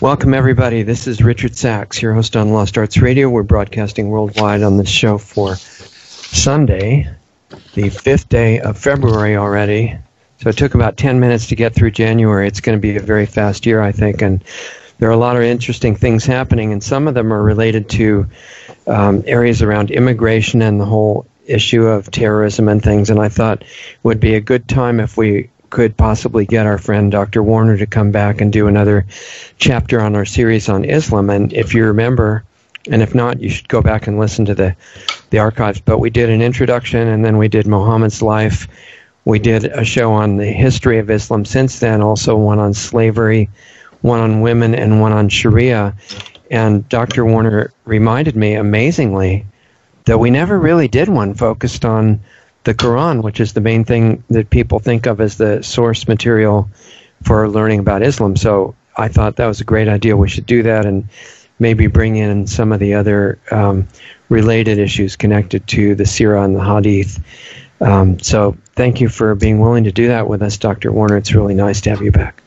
Welcome, everybody. This is Richard Sachs, your host on Lost Arts Radio. We're broadcasting worldwide on this show for Sunday, the fifth day of February already. So it took about 10 minutes to get through January. It's going to be a very fast year, I think. And there are a lot of interesting things happening, and some of them are related to um, areas around immigration and the whole issue of terrorism and things. And I thought would be a good time if we could possibly get our friend Dr. Warner to come back and do another chapter on our series on Islam. And if you remember, and if not, you should go back and listen to the, the archives. But we did an introduction, and then we did Muhammad's life. We did a show on the history of Islam since then, also one on slavery, one on women, and one on Sharia. And Dr. Warner reminded me amazingly that we never really did one focused on the Quran, which is the main thing that people think of as the source material for learning about Islam. So I thought that was a great idea. We should do that and maybe bring in some of the other um, related issues connected to the Sirah and the Hadith. Um, so thank you for being willing to do that with us, Dr. Warner. It's really nice to have you back.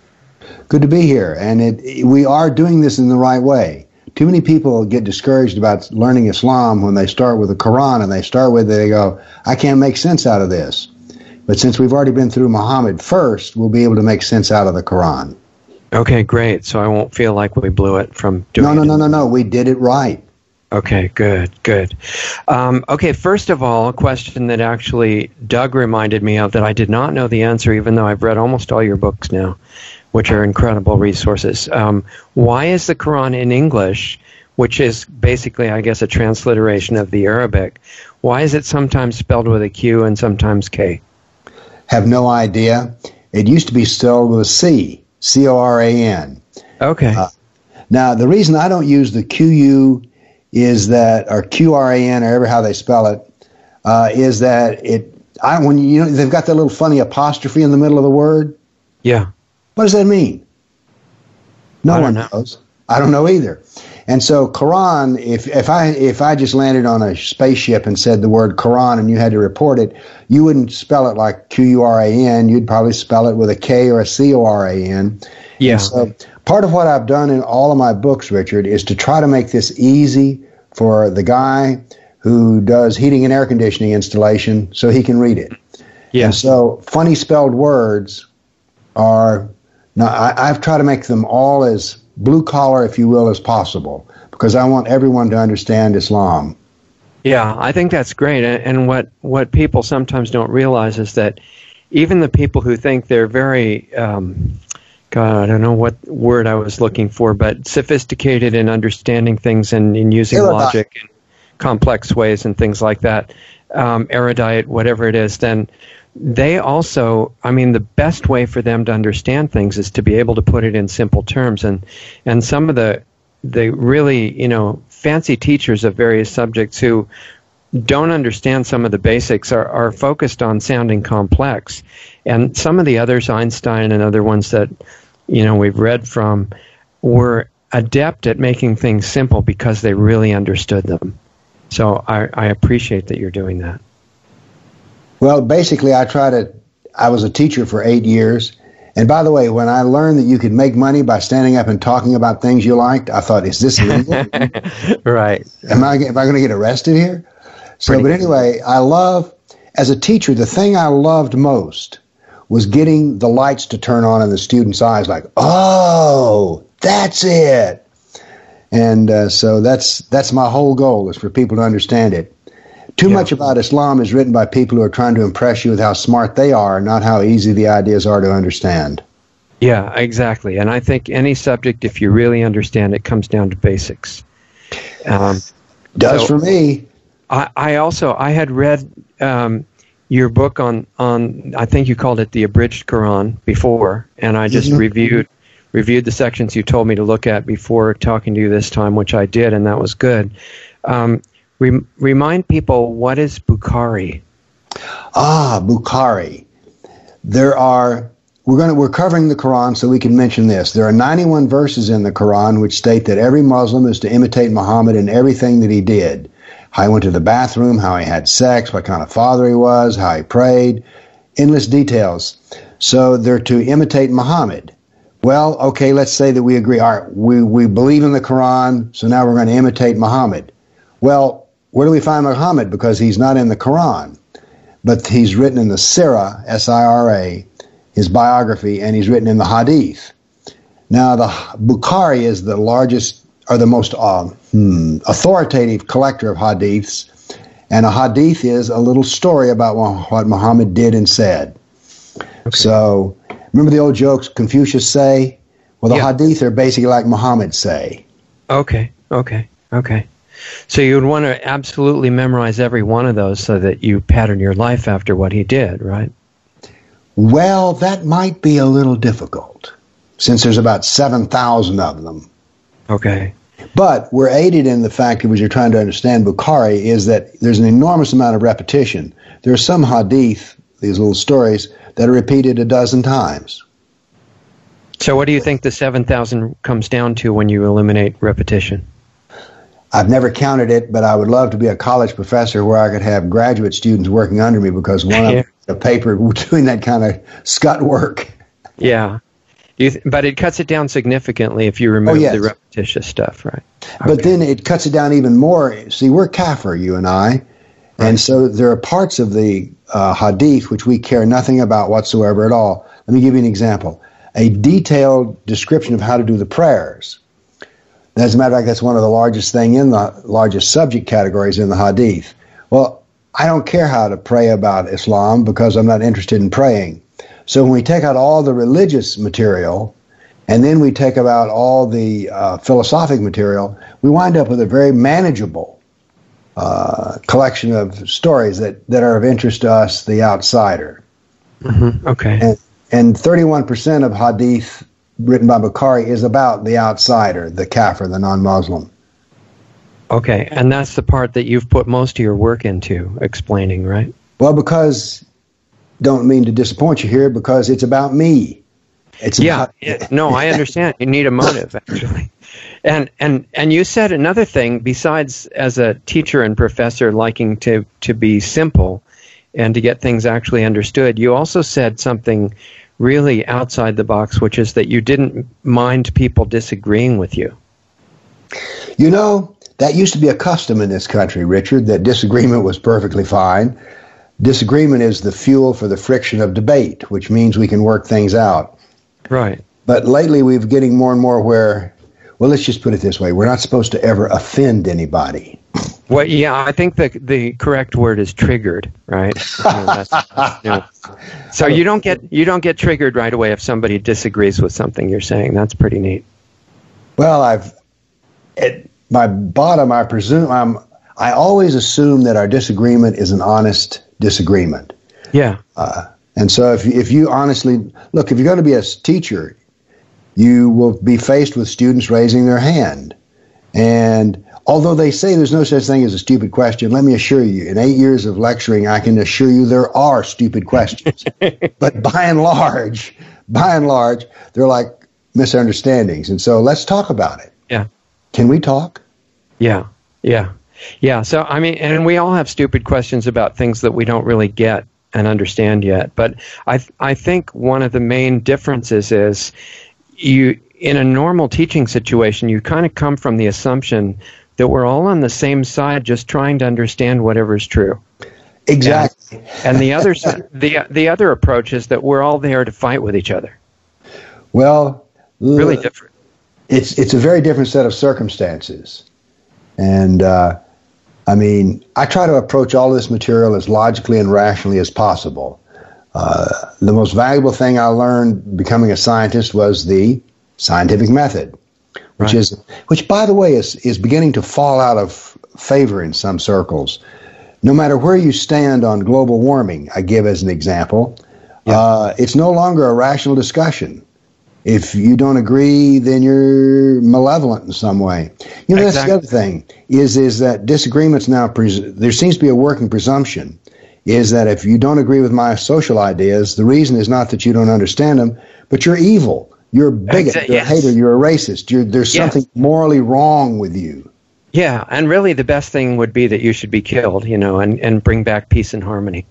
Good to be here. And it, we are doing this in the right way. Too many people get discouraged about learning Islam when they start with the Quran and they start with it, they go, I can't make sense out of this. But since we've already been through Muhammad first, we'll be able to make sense out of the Quran. Okay, great. So I won't feel like we blew it from doing No, no, no, no, no. We did it right. Okay, good, good. Um, okay, first of all, a question that actually Doug reminded me of that I did not know the answer, even though I've read almost all your books now which are incredible resources. Um, why is the Quran in English, which is basically, I guess, a transliteration of the Arabic? Why is it sometimes spelled with a Q and sometimes K? Have no idea. It used to be spelled with a C, C O R A N. Okay. Uh, now, the reason I don't use the Q U is that, or Q R A N, or ever how they spell it, uh, is that it. I when you know they've got that little funny apostrophe in the middle of the word. Yeah. What does that mean? No one know. knows. I don't know either. And so Quran, if, if I if I just landed on a spaceship and said the word Quran and you had to report it, you wouldn't spell it like Q U R A N. You'd probably spell it with a K or a C O R A N. Yeah. And so part of what I've done in all of my books, Richard, is to try to make this easy for the guy who does heating and air conditioning installation so he can read it. Yeah. And so funny spelled words are now, I, I've tried to make them all as blue collar, if you will, as possible because I want everyone to understand Islam. Yeah, I think that's great. And what, what people sometimes don't realize is that even the people who think they're very, um, God, I don't know what word I was looking for, but sophisticated in understanding things and in using logic in complex ways and things like that, um, erudite, whatever it is, then they also i mean the best way for them to understand things is to be able to put it in simple terms. And and some of the the really you know fancy teachers of various subjects who don't understand some of the basics are, are focused on sounding complex. And some of the others einstein and other ones that you know we've read from were adept at making things simple because they really understood them. So i, I appreciate that you're doing that well, basically, I try to. I was a teacher for eight years. And by the way, when I learned that you could make money by standing up and talking about things you liked, I thought, is this legal? right. Am I, am I going to get arrested here? So, Pretty but anyway, I love, as a teacher, the thing I loved most was getting the lights to turn on in the students' eyes, like, oh, that's it. And uh, so that's that's my whole goal is for people to understand it. Too yeah. much about Islam is written by people who are trying to impress you with how smart they are, not how easy the ideas are to understand. Yeah, exactly. And I think any subject, if you really understand it, comes down to basics. Um, Does so for me. I, I also I had read um, your book on on I think you called it the abridged Quran before, and I just mm-hmm. reviewed reviewed the sections you told me to look at before talking to you this time, which I did, and that was good. Um, Rem- remind people what is Bukhari? Ah, Bukhari. There are we're going to we're covering the Quran so we can mention this. There are 91 verses in the Quran which state that every Muslim is to imitate Muhammad in everything that he did. How he went to the bathroom, how he had sex, what kind of father he was, how he prayed, endless details. So they're to imitate Muhammad. Well, okay, let's say that we agree. All right, we, we believe in the Quran, so now we're going to imitate Muhammad. Well, where do we find Muhammad? Because he's not in the Quran, but he's written in the Sirah, S I R A, his biography, and he's written in the Hadith. Now, the Bukhari is the largest or the most uh, hmm, authoritative collector of hadiths, and a hadith is a little story about what Muhammad did and said. Okay. So, remember the old jokes Confucius say? Well, the yeah. hadith are basically like Muhammad say. Okay, okay, okay. So you would want to absolutely memorize every one of those so that you pattern your life after what he did, right? Well, that might be a little difficult since there's about 7,000 of them. Okay. But we're aided in the fact that what you're trying to understand Bukhari is that there's an enormous amount of repetition. There are some hadith, these little stories, that are repeated a dozen times. So, what do you think the 7,000 comes down to when you eliminate repetition? I've never counted it, but I would love to be a college professor where I could have graduate students working under me because one yeah. of the paper doing that kind of scut work. Yeah. Th- but it cuts it down significantly if you remove oh, yes. the repetitious stuff, right? Okay. But then it cuts it down even more. See, we're kafir, you and I, right. and so there are parts of the uh, hadith which we care nothing about whatsoever at all. Let me give you an example: a detailed description of how to do the prayers. As a matter of fact, that's one of the largest thing in the largest subject categories in the hadith. Well, I don't care how to pray about Islam because I'm not interested in praying. So when we take out all the religious material and then we take out all the uh, philosophic material, we wind up with a very manageable uh, collection of stories that, that are of interest to us, the outsider. Mm-hmm. Okay. And, and 31% of hadith written by Bukhari is about the outsider, the kafir, the non Muslim. Okay, and that's the part that you've put most of your work into explaining, right? Well, because don't mean to disappoint you here because it's about me. It's yeah, about- no, I understand. You need a motive actually. And and and you said another thing besides as a teacher and professor liking to to be simple and to get things actually understood. You also said something really outside the box, which is that you didn't mind people disagreeing with you. You know, that used to be a custom in this country, Richard, that disagreement was perfectly fine. Disagreement is the fuel for the friction of debate, which means we can work things out. Right. But lately we've getting more and more where, well, let's just put it this way: we're not supposed to ever offend anybody. Well, yeah, I think the the correct word is triggered, right? you know, you know. So you don't get you don't get triggered right away if somebody disagrees with something you're saying. That's pretty neat. Well, I've at my bottom, I presume I'm. I always assume that our disagreement is an honest disagreement. Yeah. Uh, and so if, if you honestly look, if you're going to be a teacher, you will be faced with students raising their hand. And although they say there's no such thing as a stupid question, let me assure you, in eight years of lecturing, I can assure you there are stupid questions. but by and large, by and large, they're like misunderstandings. And so let's talk about it. Yeah. Can we talk? Yeah. Yeah. Yeah. So, I mean, and we all have stupid questions about things that we don't really get and understand yet. But I, I think one of the main differences is you, in a normal teaching situation, you kind of come from the assumption that we're all on the same side, just trying to understand whatever's true. Exactly. And, and the other the the other approach is that we're all there to fight with each other. Well, really different. It's it's a very different set of circumstances, and uh, I mean, I try to approach all this material as logically and rationally as possible. Uh, the most valuable thing I learned becoming a scientist was the scientific method, which right. is, which by the way is is beginning to fall out of favor in some circles. No matter where you stand on global warming, I give as an example, yeah. uh, it's no longer a rational discussion. If you don't agree, then you're malevolent in some way. You know, exactly. that's the other thing is is that disagreements now. Pres- there seems to be a working presumption is that if you don't agree with my social ideas, the reason is not that you don't understand them, but you're evil. You're a bigot. Exactly. You're a hater. You're a racist. You're, there's yes. something morally wrong with you. Yeah, and really, the best thing would be that you should be killed. You know, and and bring back peace and harmony.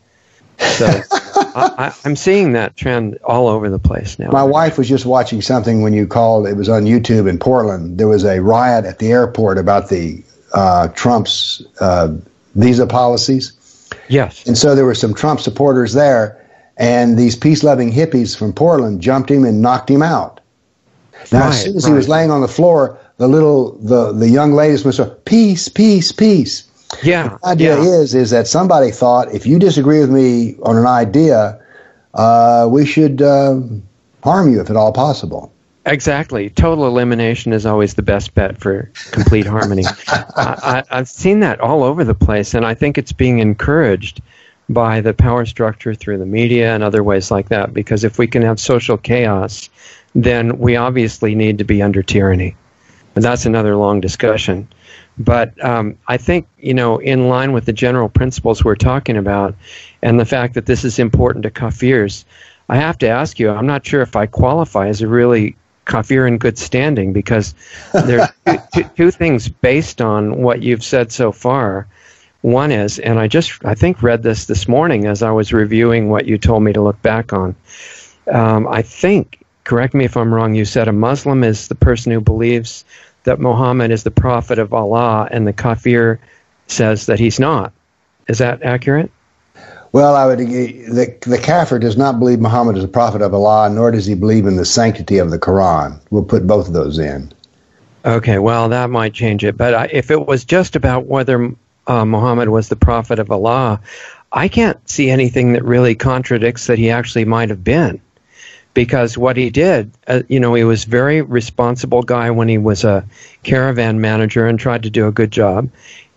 So. I, am seeing that trend all over the place now. My wife was just watching something when you called. It was on YouTube in Portland. There was a riot at the airport about the uh, Trump's uh, visa policies. Yes. And so there were some Trump supporters there, and these peace-loving hippies from Portland jumped him and knocked him out. Now, right, as soon as right. he was laying on the floor, the little the the young ladies was peace, peace, peace. Yeah. The idea yeah. is is that somebody thought if you disagree with me on an idea, uh, we should uh, harm you if at all possible. Exactly. Total elimination is always the best bet for complete harmony. I, have seen that all over the place, and I think it's being encouraged by the power structure through the media and other ways like that. Because if we can have social chaos, then we obviously need to be under tyranny. And that's another long discussion. But um, I think, you know, in line with the general principles we're talking about and the fact that this is important to kafirs, I have to ask you, I'm not sure if I qualify as a really kafir in good standing because there's two, two, two things based on what you've said so far. One is, and I just, I think, read this this morning as I was reviewing what you told me to look back on. Um, I think, correct me if I'm wrong, you said a Muslim is the person who believes that Muhammad is the prophet of Allah, and the kafir says that he's not. Is that accurate? Well, I would the the kafir does not believe Muhammad is a prophet of Allah, nor does he believe in the sanctity of the Quran. We'll put both of those in. Okay, well that might change it, but if it was just about whether uh, Muhammad was the prophet of Allah, I can't see anything that really contradicts that he actually might have been because what he did, uh, you know, he was very responsible guy when he was a caravan manager and tried to do a good job.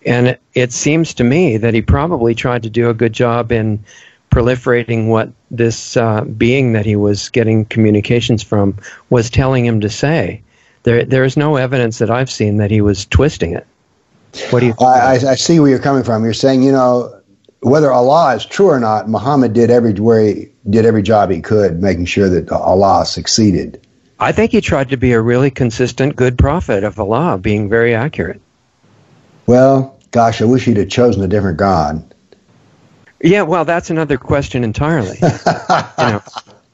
And it, it seems to me that he probably tried to do a good job in proliferating what this uh, being that he was getting communications from was telling him to say. There, there is no evidence that I've seen that he was twisting it. What do you? I, I see where you're coming from. You're saying, you know, whether Allah is true or not, Muhammad did everywhere he did every job he could, making sure that Allah succeeded. I think he tried to be a really consistent, good prophet of Allah, being very accurate. Well, gosh, I wish he'd have chosen a different God. Yeah, well, that's another question entirely. you know,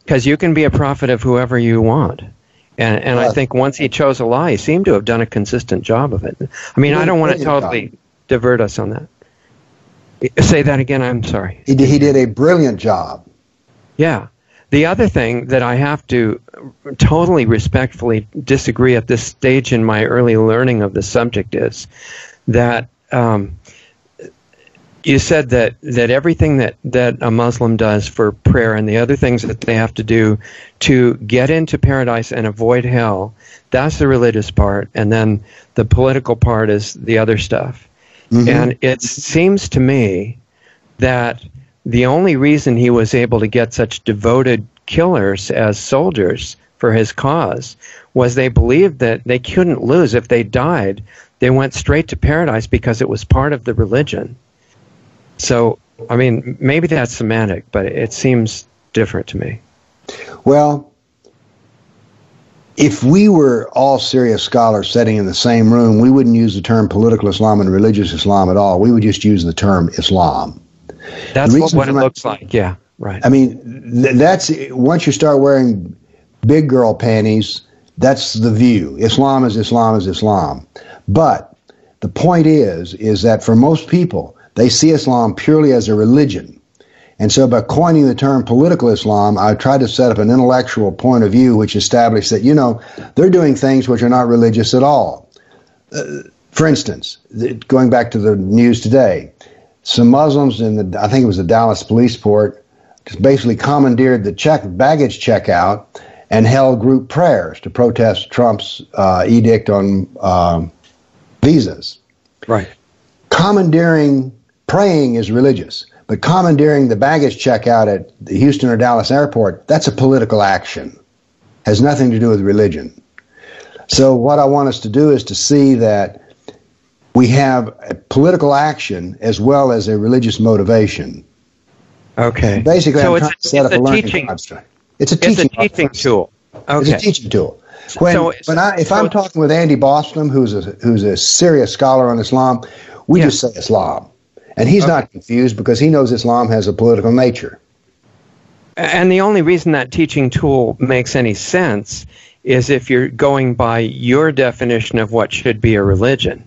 because you can be a prophet of whoever you want. And, and I think once he chose Allah, he seemed to have done a consistent job of it. I mean, I don't want to totally divert us on that. Say that again. I'm sorry. He did, he did a brilliant job. Yeah. The other thing that I have to totally respectfully disagree at this stage in my early learning of the subject is that um, you said that, that everything that, that a Muslim does for prayer and the other things that they have to do to get into paradise and avoid hell, that's the religious part, and then the political part is the other stuff. Mm-hmm. And it seems to me that the only reason he was able to get such devoted killers as soldiers for his cause was they believed that they couldn't lose if they died. They went straight to paradise because it was part of the religion. So, I mean, maybe that's semantic, but it seems different to me. Well, if we were all serious scholars sitting in the same room, we wouldn't use the term political Islam and religious Islam at all. We would just use the term Islam. That's what, what it my, looks like. Yeah, right. I mean, th- that's once you start wearing big girl panties, that's the view. Islam is Islam is Islam. But the point is, is that for most people, they see Islam purely as a religion. And so by coining the term political Islam, I tried to set up an intellectual point of view which established that, you know, they're doing things which are not religious at all. Uh, for instance, going back to the news today, some Muslims in the I think it was the Dallas police port just basically commandeered the check baggage checkout and held group prayers to protest Trump's uh, edict on um, visas. Right. Commandeering praying is religious, but commandeering the baggage checkout at the Houston or Dallas airport that's a political action. Has nothing to do with religion. So what I want us to do is to see that we have a political action as well as a religious motivation. Okay. So basically, so I'm trying to set up a, a learning teaching, construct. It's a teaching, it's a teaching tool. Okay. It's a teaching tool. When, so, when I, if so I'm talking with Andy Bostom, who's a, who's a serious scholar on Islam, we just say Islam. And he's okay. not confused because he knows Islam has a political nature. And the only reason that teaching tool makes any sense is if you're going by your definition of what should be a religion.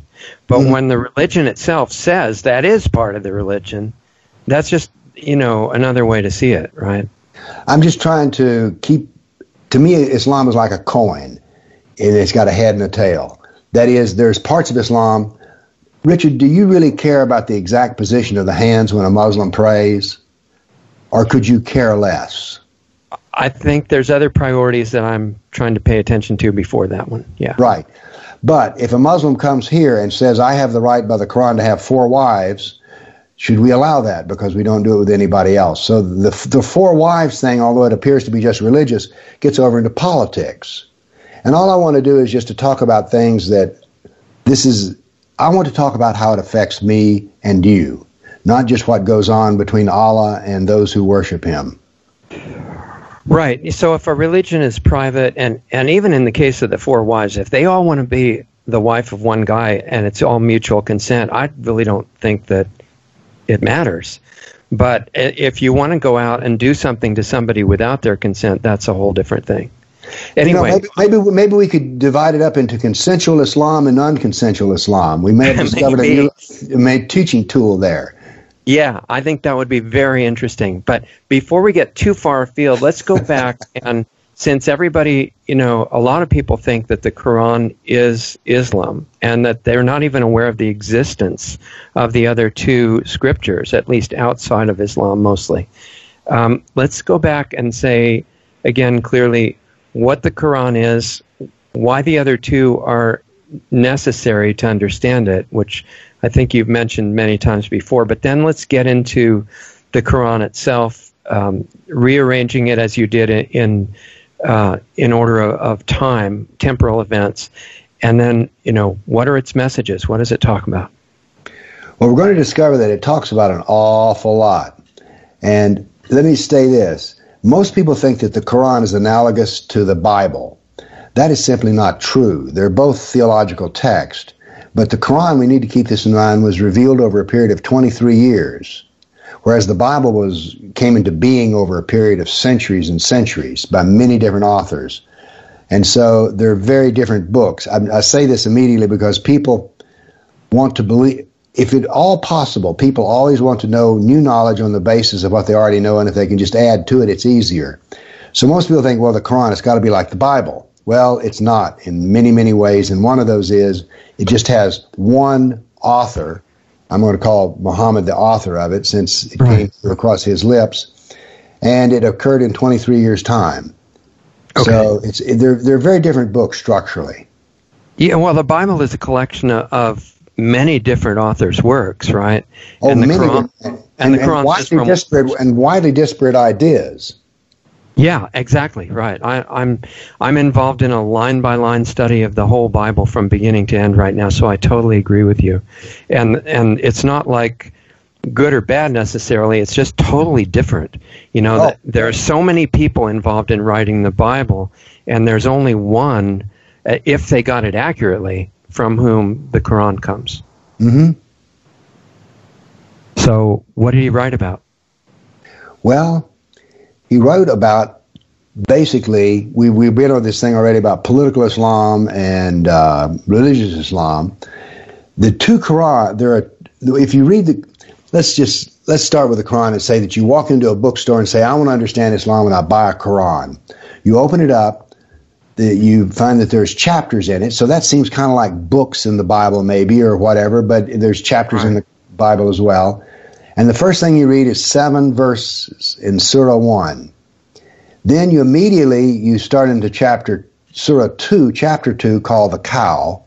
But mm-hmm. when the religion itself says that is part of the religion, that's just, you know, another way to see it, right? I'm just trying to keep, to me, Islam is like a coin, and it's got a head and a tail. That is, there's parts of Islam. Richard, do you really care about the exact position of the hands when a Muslim prays? Or could you care less? I think there's other priorities that I'm trying to pay attention to before that one. Yeah. Right. But if a Muslim comes here and says, I have the right by the Quran to have four wives, should we allow that because we don't do it with anybody else? So the, the four wives thing, although it appears to be just religious, gets over into politics. And all I want to do is just to talk about things that this is, I want to talk about how it affects me and you, not just what goes on between Allah and those who worship Him. Right. So if a religion is private, and, and even in the case of the four wives, if they all want to be the wife of one guy and it's all mutual consent, I really don't think that it matters. But if you want to go out and do something to somebody without their consent, that's a whole different thing. Anyway, you know, maybe, maybe, maybe we could divide it up into consensual Islam and non-consensual Islam. We may have discovered a new teaching tool there. Yeah, I think that would be very interesting. But before we get too far afield, let's go back and since everybody, you know, a lot of people think that the Quran is Islam and that they're not even aware of the existence of the other two scriptures, at least outside of Islam mostly. Um, let's go back and say again clearly what the Quran is, why the other two are necessary to understand it, which I think you've mentioned many times before. But then let's get into the Quran itself, um, rearranging it as you did in uh, in order of, of, time, temporal events, and then you know what are its messages? What does it talk about? Well, we're going to discover that it talks about an awful lot. And let me say this: most people think that the Quran is analogous to the Bible. That is simply not true. They're both theological texts. But the Quran, we need to keep this in mind, was revealed over a period of 23 years, whereas the Bible was came into being over a period of centuries and centuries by many different authors. And so they're very different books. I, I say this immediately because people want to believe, if at all possible, people always want to know new knowledge on the basis of what they already know, and if they can just add to it, it's easier. So most people think, well, the Quran has got to be like the Bible. Well, it's not in many, many ways. And one of those is it just has one author. I'm going to call Muhammad the author of it since it right. came across his lips. And it occurred in 23 years' time. Okay. So it's they're, they're very different books structurally. Yeah, well, the Bible is a collection of, of many different authors' works, right? Oh, and the many, Quran, and, and, the Quran and widely disparate and widely disparate ideas. Yeah, exactly right. I, am I'm, I'm involved in a line by line study of the whole Bible from beginning to end right now, so I totally agree with you. And and it's not like good or bad necessarily. It's just totally different. You know, oh. that there are so many people involved in writing the Bible, and there's only one, uh, if they got it accurately, from whom the Quran comes. Mm-hmm. So, what did he write about? Well, he wrote about basically we we've been on this thing already about political Islam and uh, religious Islam. The two Quran there are if you read the let's just let's start with the Quran and say that you walk into a bookstore and say I want to understand Islam and I buy a Quran. You open it up, the, you find that there's chapters in it. So that seems kind of like books in the Bible maybe or whatever, but there's chapters right. in the Bible as well. And the first thing you read is seven verses in Surah 1. Then you immediately you start into chapter Surah 2, chapter 2 called the cow.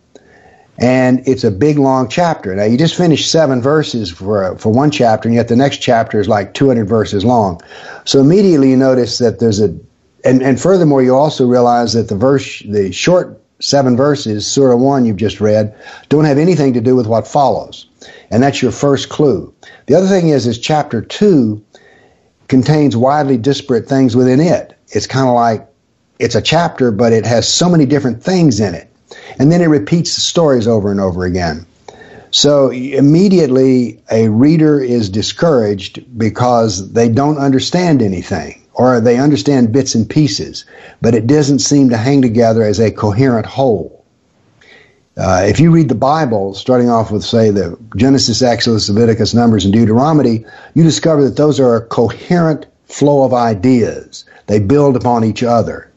And it's a big long chapter. Now you just finished seven verses for for one chapter, and yet the next chapter is like 200 verses long. So immediately you notice that there's a, and, and furthermore you also realize that the verse, the short seven verses, Surah 1 you've just read, don't have anything to do with what follows. And that's your first clue. The other thing is, is chapter 2 contains widely disparate things within it. It's kind of like it's a chapter, but it has so many different things in it. And then it repeats the stories over and over again. So immediately a reader is discouraged because they don't understand anything or they understand bits and pieces, but it doesn't seem to hang together as a coherent whole. Uh, if you read the Bible, starting off with, say, the Genesis, Exodus, Leviticus, Numbers, and Deuteronomy, you discover that those are a coherent flow of ideas. They build upon each other,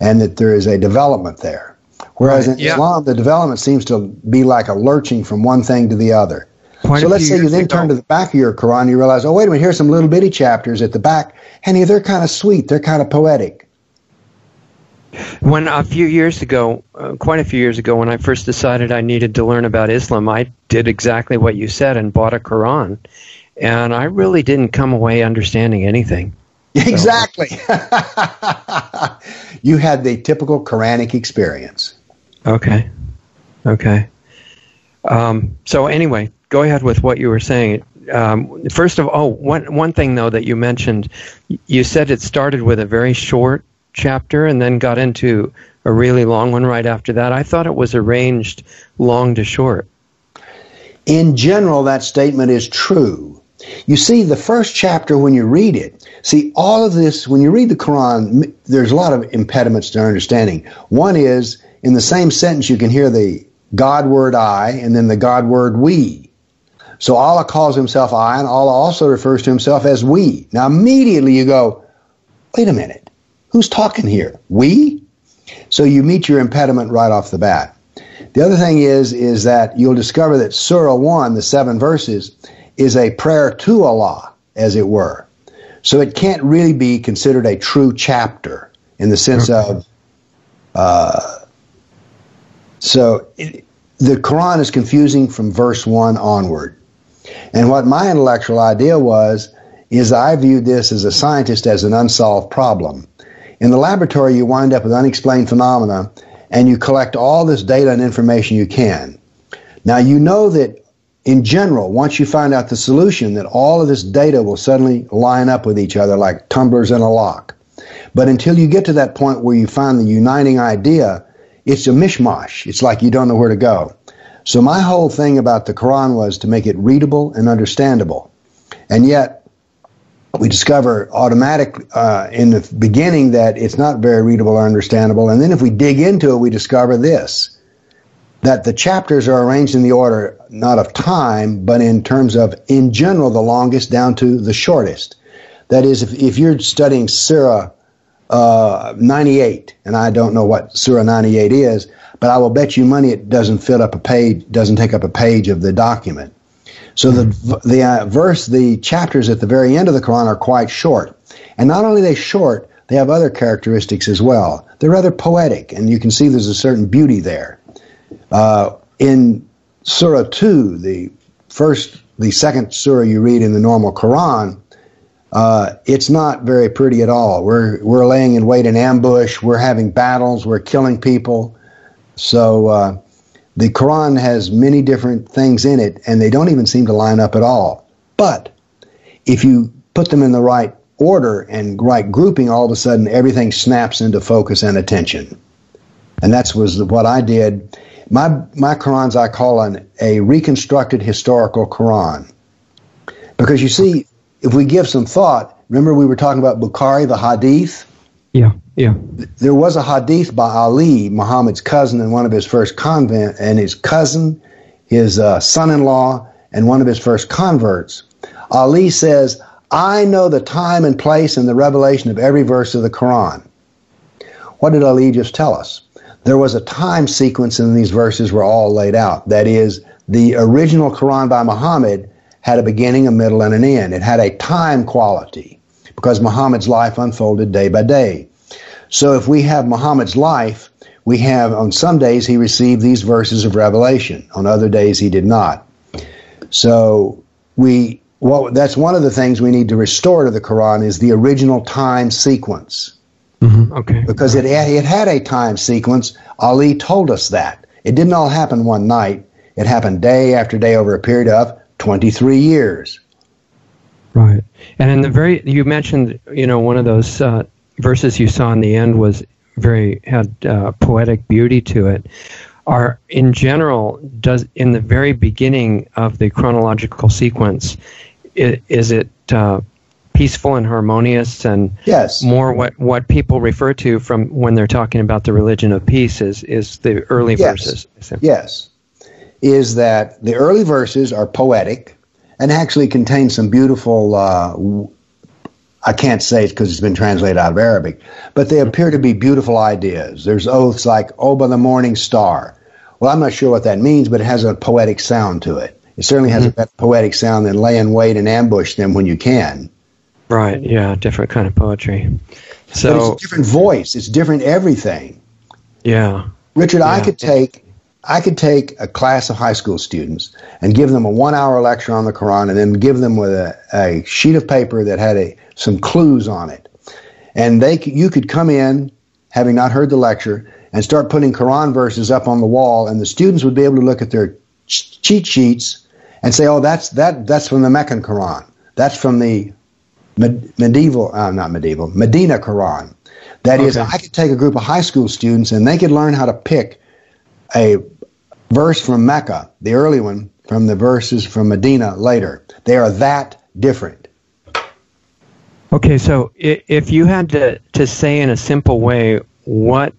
and that there is a development there. Whereas right, in yeah. Islam, the development seems to be like a lurching from one thing to the other. Quite so let's say you then turn to the back of your Quran, you realize, oh, wait a minute, here's some little bitty chapters at the back. Henny, they're kind of sweet, they're kind of poetic. When a few years ago, uh, quite a few years ago, when I first decided I needed to learn about Islam, I did exactly what you said and bought a Quran. And I really didn't come away understanding anything. Exactly. you had the typical Quranic experience. Okay. Okay. Um, so anyway, go ahead with what you were saying. Um, first of all, one one thing though that you mentioned, you said it started with a very short chapter and then got into a really long one right after that. I thought it was arranged long to short. In general, that statement is true. You see, the first chapter, when you read it, see, all of this, when you read the Quran, there's a lot of impediments to understanding. One is, in the same sentence, you can hear the God word I and then the God word we. So Allah calls himself I, and Allah also refers to himself as we. Now, immediately you go, wait a minute, who's talking here? We? So you meet your impediment right off the bat. The other thing is, is that you'll discover that Surah 1, the seven verses, is a prayer to Allah, as it were. So it can't really be considered a true chapter in the sense of. Uh, so it, the Quran is confusing from verse 1 onward. And what my intellectual idea was is I viewed this as a scientist as an unsolved problem. In the laboratory, you wind up with unexplained phenomena and you collect all this data and information you can. Now, you know that in general, once you find out the solution, that all of this data will suddenly line up with each other like tumblers in a lock. But until you get to that point where you find the uniting idea, it's a mishmash. It's like you don't know where to go. So my whole thing about the Quran was to make it readable and understandable. And yet, we discover automatic uh, in the beginning that it's not very readable or understandable. And then if we dig into it, we discover this that the chapters are arranged in the order not of time, but in terms of, in general, the longest down to the shortest. That is, if, if you're studying Surah uh, 98, and I don't know what Surah 98 is, but I will bet you money it doesn't fill up a page, doesn't take up a page of the document. So the the uh, verse, the chapters at the very end of the Quran are quite short, and not only they short, they have other characteristics as well. They're rather poetic, and you can see there's a certain beauty there. Uh, in Surah two, the first, the second surah you read in the normal Quran, uh, it's not very pretty at all. We're we're laying in wait in ambush. We're having battles. We're killing people. So uh, the Quran has many different things in it, and they don't even seem to line up at all. But if you put them in the right order and right grouping, all of a sudden everything snaps into focus and attention. And that's was what I did. My my Qurans I call an, a reconstructed historical Quran. Because you see, if we give some thought, remember we were talking about Bukhari, the Hadith? Yeah, yeah. There was a hadith by Ali, Muhammad's cousin, in one of his first convent, and his cousin, his uh, son-in-law, and one of his first converts. Ali says, "I know the time and place and the revelation of every verse of the Quran." What did Ali just tell us? There was a time sequence in these verses were all laid out. That is, the original Quran by Muhammad had a beginning, a middle, and an end. It had a time quality because Muhammad's life unfolded day by day. So if we have Muhammad's life, we have on some days he received these verses of revelation, on other days he did not. So we well, that's one of the things we need to restore to the Quran is the original time sequence. Mm-hmm. Okay. Because it it had a time sequence. Ali told us that it didn't all happen one night. It happened day after day over a period of 23 years. Right. And in the very, you mentioned, you know, one of those uh, verses you saw in the end was very had uh, poetic beauty to it. Are in general does in the very beginning of the chronological sequence, is, is it uh, peaceful and harmonious and yes. more what, what people refer to from when they're talking about the religion of peace is, is the early yes. verses. Yes. Is that the early verses are poetic and actually contain some beautiful, uh, I can't say it because it's been translated out of Arabic, but they appear to be beautiful ideas. There's oaths like, oh, by the morning star. Well, I'm not sure what that means, but it has a poetic sound to it. It certainly has mm-hmm. a better poetic sound than lay in wait and ambush them when you can. Right. Yeah. Different kind of poetry. So but it's a different voice. It's different everything. Yeah. Richard, yeah. I could take I could take a class of high school students and give them a one hour lecture on the Quran and then give them with a, a sheet of paper that had a, some clues on it. And they you could come in, having not heard the lecture, and start putting Quran verses up on the wall, and the students would be able to look at their cheat sheets and say, "Oh, that's that that's from the Meccan Quran. That's from the medieval, uh, not medieval, Medina Quran." That okay. is, I could take a group of high school students and they could learn how to pick a verse from Mecca, the early one, from the verses from Medina later. They are that different. Okay, so if you had to, to say in a simple way what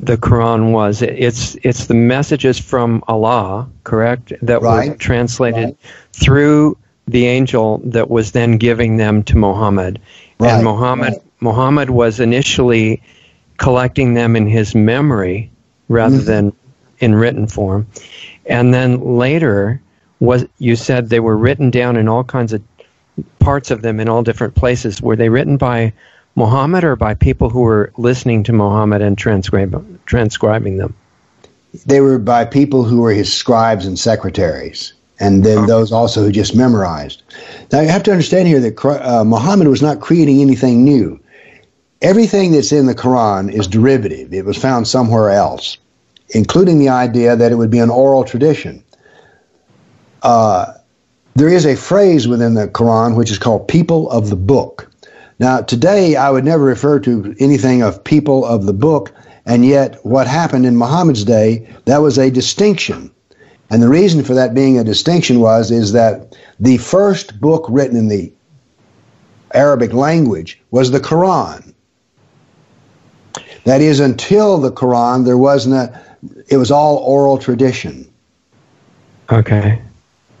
the Quran was, it's it's the messages from Allah, correct, that right. were translated right. through the angel that was then giving them to Muhammad. Right. And Muhammad Muhammad was initially collecting them in his memory rather mm-hmm. than in written form. And then later was you said they were written down in all kinds of parts of them in all different places. Were they written by Muhammad or by people who were listening to Muhammad and transcribing, transcribing them? They were by people who were his scribes and secretaries, and then those also who just memorized. Now you have to understand here that uh, Muhammad was not creating anything new. Everything that's in the Quran is derivative. It was found somewhere else, including the idea that it would be an oral tradition. Uh, there is a phrase within the Quran which is called people of the book. Now, today I would never refer to anything of people of the book, and yet what happened in Muhammad's day, that was a distinction. And the reason for that being a distinction was is that the first book written in the Arabic language was the Quran. That is, until the Quran, there wasn't a, it was all oral tradition. Okay.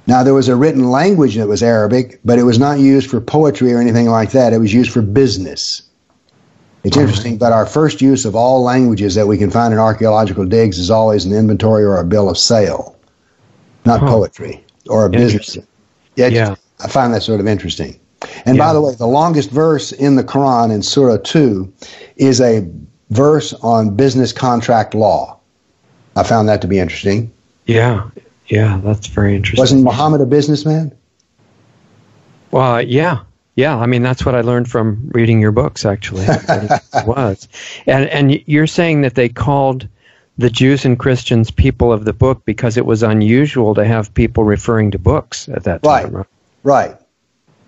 Now, there was a written language that was Arabic, but it was not used for poetry or anything like that. It was used for business. It's interesting, but our first use of all languages that we can find in archaeological digs is always an inventory or a bill of sale, not huh. poetry or a business. Yeah, I find that sort of interesting. And yeah. by the way, the longest verse in the Quran in Surah 2 is a verse on business contract law. I found that to be interesting. Yeah, yeah, that's very interesting. Wasn't Muhammad a businessman? Well, uh, yeah, yeah. I mean, that's what I learned from reading your books. Actually, was, and and you're saying that they called the Jews and Christians people of the book because it was unusual to have people referring to books at that time. Right. Right.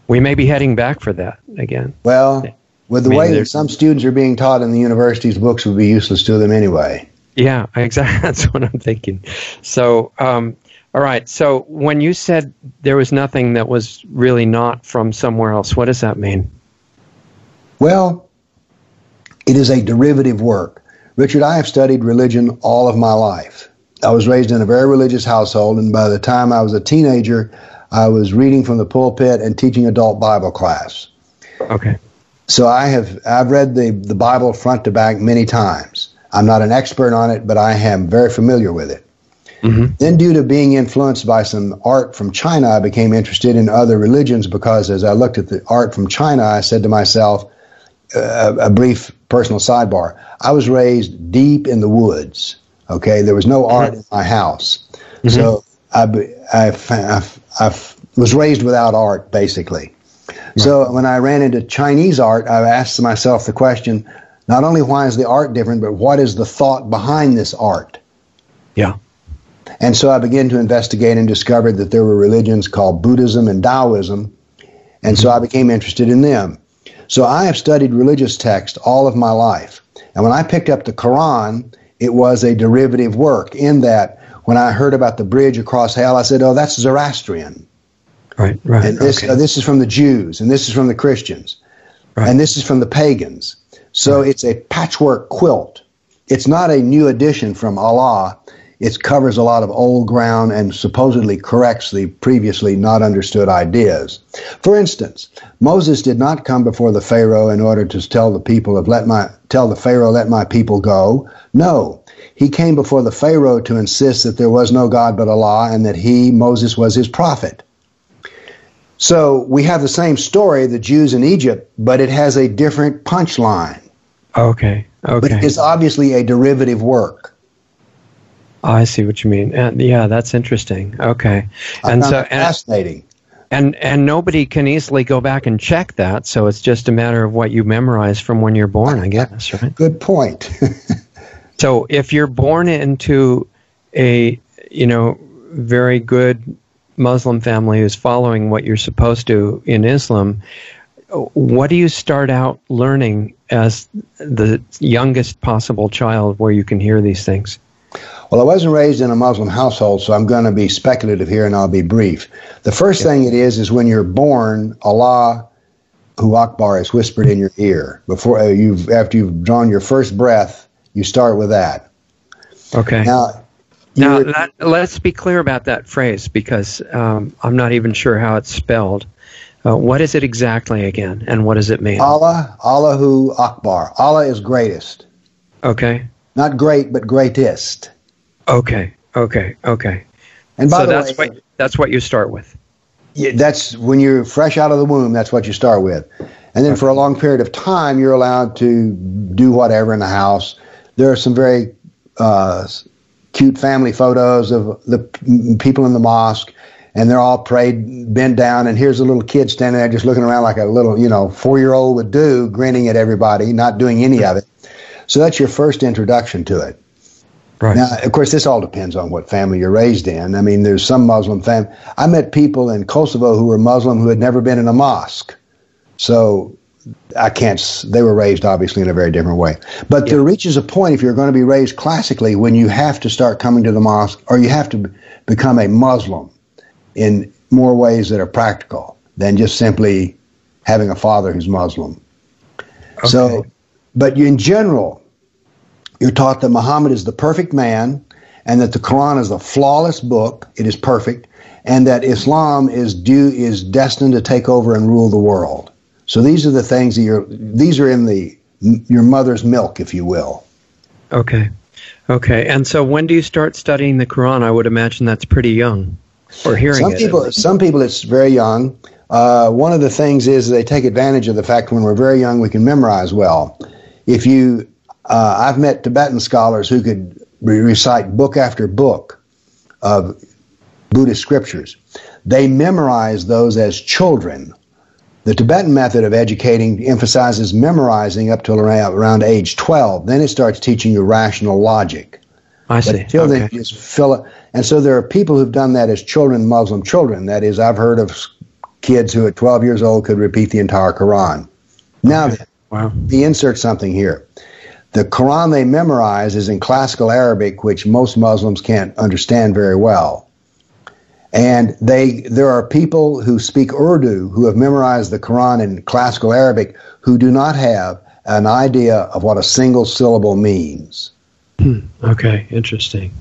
We may be heading back for that again. Well, with the I mean, way that some students are being taught in the universities, books would be useless to them anyway. Yeah, exactly. That's what I'm thinking. So, um, all right. So when you said there was nothing that was really not from somewhere else, what does that mean? Well, it is a derivative work. Richard, I have studied religion all of my life. I was raised in a very religious household, and by the time I was a teenager, I was reading from the pulpit and teaching adult Bible class. Okay. So I have I've read the, the Bible front to back many times. I'm not an expert on it, but I am very familiar with it. Mm-hmm. Then, due to being influenced by some art from China, I became interested in other religions because as I looked at the art from China, I said to myself, uh, a brief personal sidebar. I was raised deep in the woods. Okay, there was no art in my house, mm-hmm. so I, I, I, I, was raised without art, basically. Right. So when I ran into Chinese art, I asked myself the question: not only why is the art different, but what is the thought behind this art? Yeah. And so I began to investigate and discovered that there were religions called Buddhism and Taoism. And so I became interested in them. So I have studied religious texts all of my life. And when I picked up the Quran, it was a derivative work in that when I heard about the bridge across hell, I said, oh, that's Zoroastrian. Right, right. And this, okay. uh, this is from the Jews, and this is from the Christians, Right. and this is from the pagans. So it's a patchwork quilt. It's not a new addition from Allah. It covers a lot of old ground and supposedly corrects the previously not understood ideas. For instance, Moses did not come before the Pharaoh in order to tell the people of let my tell the Pharaoh let my people go. No, he came before the Pharaoh to insist that there was no God but Allah and that he Moses was his prophet. So we have the same story, the Jews in Egypt, but it has a different punchline. Okay, But okay. it's obviously a derivative work. Oh, I see what you mean. And yeah, that's interesting. Okay. I And so it and, fascinating. and and nobody can easily go back and check that, so it's just a matter of what you memorize from when you're born, I guess, right? Good point. So if you're born into a you know very good Muslim family who's following what you're supposed to in Islam, what do you start out learning as the youngest possible child where you can hear these things? well, I wasn't raised in a Muslim household, so I'm going to be speculative here and I'll be brief. The first thing it is is when you're born, Allah Hu Akbar is whispered in your ear before uh, you've after you've drawn your first breath. You start with that. Okay. Now, Now, you're- that, let's be clear about that phrase because um, I'm not even sure how it's spelled. Uh, what is it exactly again, and what does it mean? Allah, Allahu Akbar. Allah is greatest. Okay, Not great, but greatest. okay, okay, okay. And by so the that's way, what that's what you start with. Yeah, that's when you're fresh out of the womb. That's what you start with, and then for a long period of time, you're allowed to do whatever in the house. There are some very uh, cute family photos of the p- people in the mosque, and they're all prayed, bent down, and here's a little kid standing there just looking around like a little, you know, four year old would do, grinning at everybody, not doing any of it. So that's your first introduction to it. Right. Now, of course, this all depends on what family you're raised in. I mean, there's some Muslim fam. I met people in Kosovo who were Muslim who had never been in a mosque, so I can't. They were raised obviously in a very different way. But there reaches a point if you're going to be raised classically when you have to start coming to the mosque, or you have to become a Muslim in more ways that are practical than just simply having a father who's Muslim. So, but you, in general, you're taught that Muhammad is the perfect man and that the Quran is a flawless book. It is perfect. And that Islam is due, is destined to take over and rule the world. So these are the things that you're, these are in the, your mother's milk, if you will. Okay, okay. And so, when do you start studying the Quran? I would imagine that's pretty young, or hearing Some it. people, some people, it's very young. Uh, one of the things is they take advantage of the fact when we're very young we can memorize well. If you, uh, I've met Tibetan scholars who could re- recite book after book of Buddhist scriptures. They memorize those as children. The Tibetan method of educating emphasizes memorizing up to around, around age 12. Then it starts teaching you rational logic. I But see. until okay. they just fill it. And so there are people who've done that as children, Muslim children. That is, I've heard of kids who at 12 years old could repeat the entire Quran. Now, Okay. Wow. he inserts something here. The Quran they memorize is in classical Arabic, which most Muslims can't understand very well. And they, there are people who speak Urdu who have memorized the Quran in classical Arabic who do not have an idea of what a single syllable means. Okay. Interesting.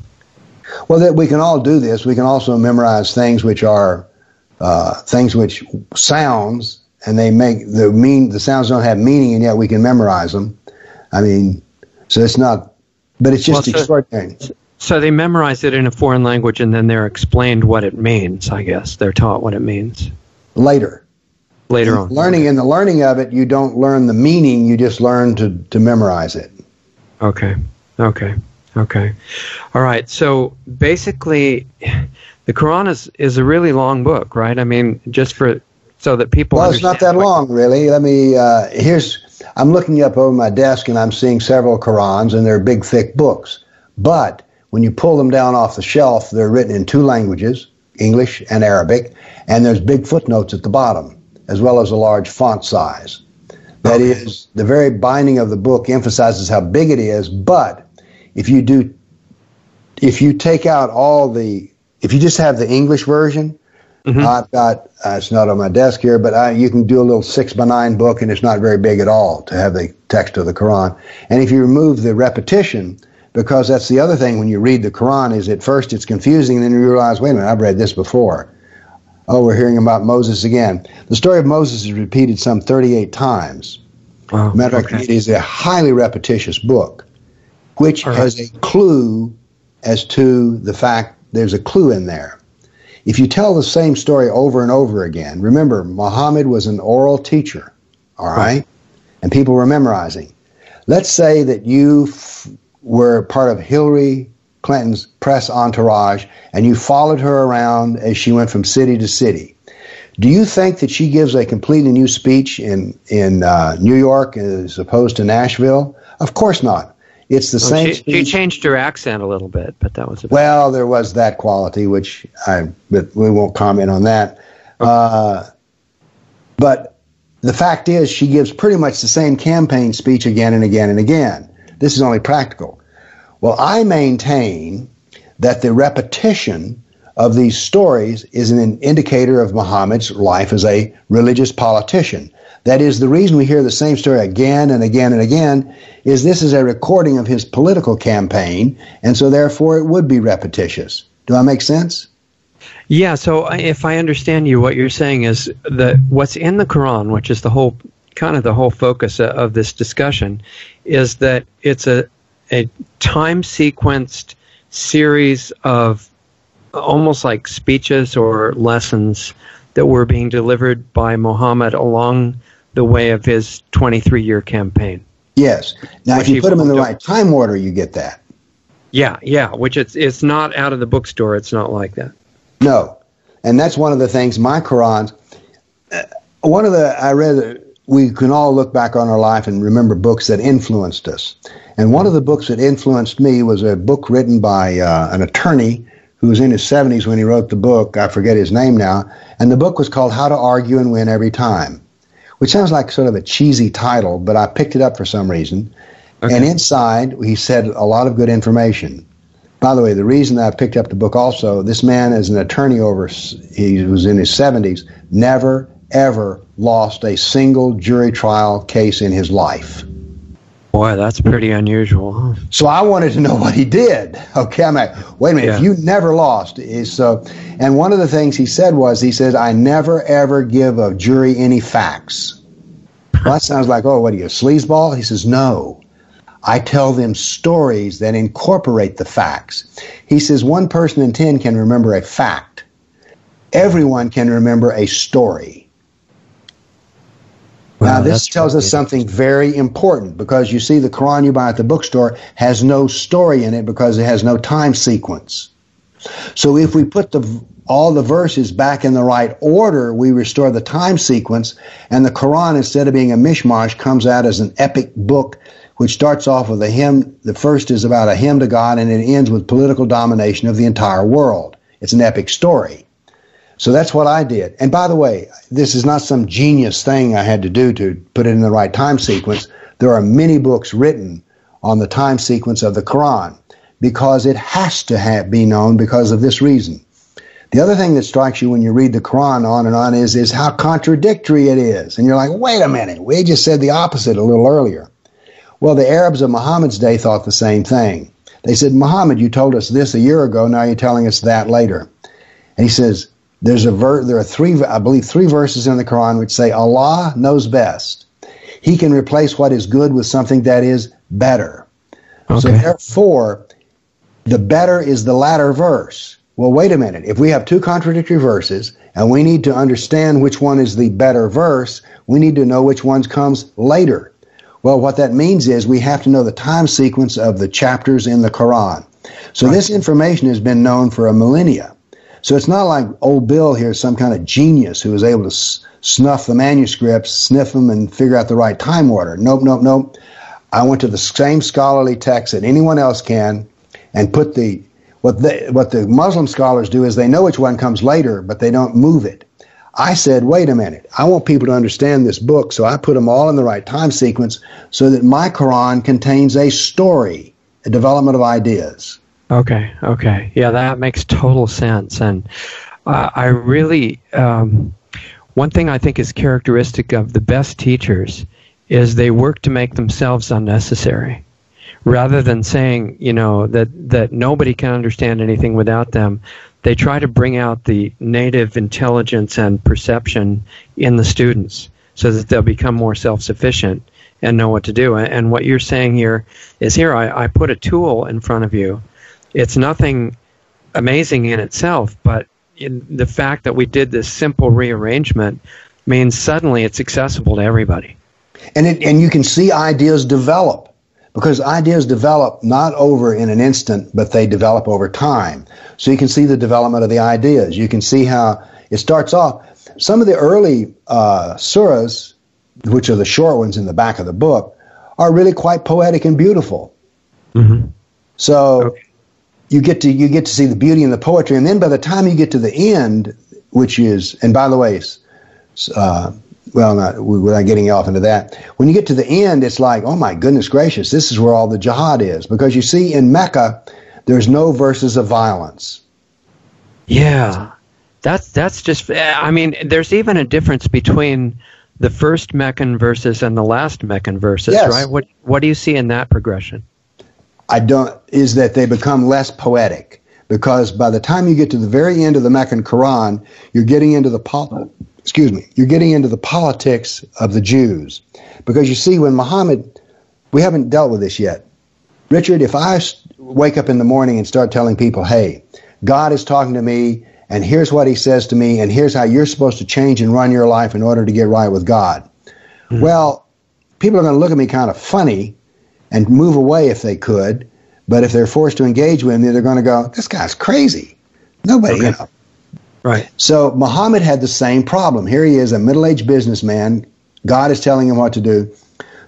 Well, that we can all do this. We can also memorize things which are uh, things which sounds, and they make the mean. The sounds don't have meaning, and yet we can memorize them. I mean, so it's not, but it's just Well, so- extraordinary. So they memorize it in a foreign language, and then they're explained what it means. I guess they're taught what it means Later, later on. learning in the learning of it, you don't learn the meaning. You just learn to to memorize it. Okay. Okay. Okay. All right. So basically, the Quran is is a really long book, right? I mean, just for so that people. Well, it's not that long, really. Let me. Uh, here's. I'm looking up over my desk, and I'm seeing several Qurans, and they're big, thick books. But when you pull them down off the shelf, they're written in two languages, English and Arabic, and there's big footnotes at the bottom, as well as a large font size. That Okay. is, the very binding of the book emphasizes how big it is. But if you do, if you take out all the, if you just have the English version, Mm-hmm. I've got uh, it's not on my desk here, but I, you can do a little six by nine book, and it's not very big at all to have the text of the Quran. And if you remove the repetition, because that's the other thing when you read the Quran is at first it's confusing, and then you realize, wait a minute, I've read this before. Oh, we're hearing about Moses again. The story of Moses is repeated some 38 times. Wow, Matter of fact, it is a highly repetitious book, which right. has a clue as to the fact there's a clue in there. If you tell the same story over and over again, remember, Muhammad was an oral teacher, all right? right. And people were memorizing. Let's say that you f- were part of Hillary Clinton's press entourage and you followed her around as she went from city to city. Do you think that she gives a completely new speech in in uh, New York as opposed to Nashville? Of course not. It's the well, same. She, she, changed her accent a little bit, but that was a well. There was that quality, which I but we won't comment on that. Okay. Uh, but the fact is, she gives pretty much the same campaign speech again and again and again. This is only practical. Well, I maintain that the repetition of these stories is an indicator of Muhammad's life as a religious politician. That is, the reason we hear the same story again and again and again is this is a recording of his political campaign, and so therefore it would be repetitious. Do I make sense? Yeah, so if I understand you, what you're saying is that what's in the Quran, which is the whole kind of the whole focus of this discussion, is that it's a, a time sequenced series of almost like speeches or lessons that were being delivered by Muhammad along the way of his 23 year campaign. Yes. Now, if you put them in the right time order, you get that. Yeah, yeah, which it's, it's not out of the bookstore. It's not like that. No. And that's one of the things, my Qurans, uh, one of the, I read, we can all look back on our life and remember books that influenced us. And one of the books that influenced me was a book written by uh, an attorney who was in his 70s when he wrote the book. I forget his name now. And the book was called How to Argue and Win Every Time, which sounds like sort of a cheesy title, but I picked it up for some reason. Okay. And inside, he said a lot of good information. By the way, the reason that I picked up the book also, this man is an attorney over, he was in his 70s, never, ever lost a single jury trial case in his life. Boy, that's pretty unusual. So I wanted to know what he did. Okay, I'm like, wait a minute, yeah. you never lost. Is so, and one of the things he said was, he says, I never ever give a jury any facts. Well, that sounds like, oh, what are you, a sleazeball? He says, no. I tell them stories that incorporate the facts. He says one person in ten can remember a fact. Everyone can remember a story. Now, this tells us something very important because you see, the Quran you buy at the bookstore has no story in it because it has no time sequence. So, if we put the, all the verses back in the right order, we restore the time sequence, and the Quran, instead of being a mishmash, comes out as an epic book which starts off with a hymn. The first is about a hymn to God, and it ends with political domination of the entire world. It's an epic story. So that's what I did. And by the way, this is not some genius thing I had to do to put it in the right time sequence. There are many books written on the time sequence of the Quran because it has to have, be known because of this reason. The other thing that strikes you when you read the Quran on and on is, is how contradictory it is. And you're like, wait a minute, we just said the opposite a little earlier. Well, the Arabs of Muhammad's day thought the same thing. They said, Muhammad, you told us this a year ago, now you're telling us that later. And he says, there's a ver- there are three, I believe, three verses in the Quran which say Allah knows best. He can replace what is good with something that is better. Okay. So therefore, the better is the latter verse. Well, wait a minute. If we have two contradictory verses and we need to understand which one is the better verse, we need to know which one comes later. Well, what that means is we have to know the time sequence of the chapters in the Quran. So right. this information has been known for a millennia. So it's not like old Bill here is some kind of genius who was able to s- snuff the manuscripts, sniff them, and figure out the right time order. Nope, nope, nope. I went to the same scholarly text that anyone else can and put the what they what the Muslim scholars do is they know which one comes later, but they don't move it. I said, wait a minute. I want people to understand this book, so I put them all in the right time sequence so that my Quran contains a story, a development of ideas. Okay, okay. Yeah, that makes total sense. And uh, I really, um, one thing I think is characteristic of the best teachers is they work to make themselves unnecessary rather than saying, you know, that, that nobody can understand anything without them, they try to bring out the native intelligence and perception in the students so that they'll become more self sufficient and know what to do. And what you're saying here is here, I, I put a tool in front of you. It's nothing amazing in itself, but in the fact that we did this simple rearrangement means suddenly it's accessible to everybody. And, it, and you can see ideas develop because ideas develop not over in an instant, but they develop over time. So you can see the development of the ideas. You can see how it starts off. Some of the early uh, surahs, which are the short ones in the back of the book, are really quite poetic and beautiful. Mm-hmm. So okay. You get to you get to see the beauty and the poetry, and then by the time you get to the end, which is, and by the way, uh, well, not without getting off into that. When you get to the end, it's like, oh my goodness gracious, this is where all the jihad is. Because you see, in Mecca, there's no verses of violence. Yeah, that's that's just. I mean, there's even a difference between the first Meccan verses and the last Meccan verses, yes. right? What what do you see in that progression? I don't. Is that they become less poetic because by the time you get to the very end of the Meccan Quran, you're getting into the excuse me, you're getting into the politics of the Jews. Because you see, when Muhammad, we haven't dealt with this yet. Richard, if I wake up in the morning and start telling people, hey, God is talking to me, and here's what he says to me, and here's how you're supposed to change and run your life in order to get right with God. Mm-hmm. Well, people are going to look at me kind of funny and move away if they could. But if they're forced to engage with me, they're going to go, this guy's crazy. Nobody, okay. you know, Right. So Muhammad had the same problem. Here he is, a middle aged businessman. God is telling him what to do.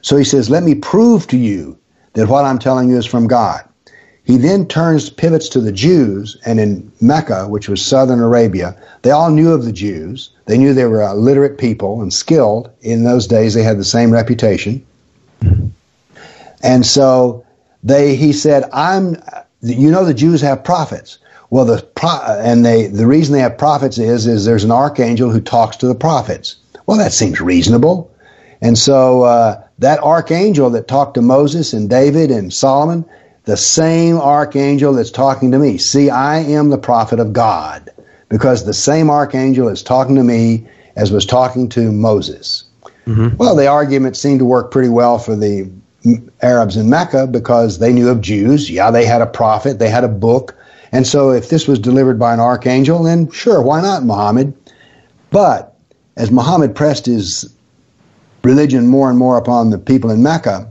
So he says, Let me prove to you that what I'm telling you is from God. He then turns, pivots to the Jews, and in Mecca, which was southern Arabia, they all knew of the Jews. They knew they were a literate people and skilled. In those days, they had the same reputation. Mm-hmm. And so they, he said, I'm, you know, the Jews have prophets. Well, the pro- and they the reason they have prophets is is there's an archangel who talks to the prophets. Well, that seems reasonable, and so uh, that archangel that talked to Moses and David and Solomon, the same archangel that's talking to me. See, I am the prophet of God because the same archangel is talking to me as was talking to Moses. Mm-hmm. Well, the argument seemed to work pretty well for the Arabs in Mecca because they knew of Jews. Yeah, they had a prophet, they had a book, and so if this was delivered by an archangel, then sure, why not Muhammad? But as Muhammad pressed his religion more and more upon the people in Mecca,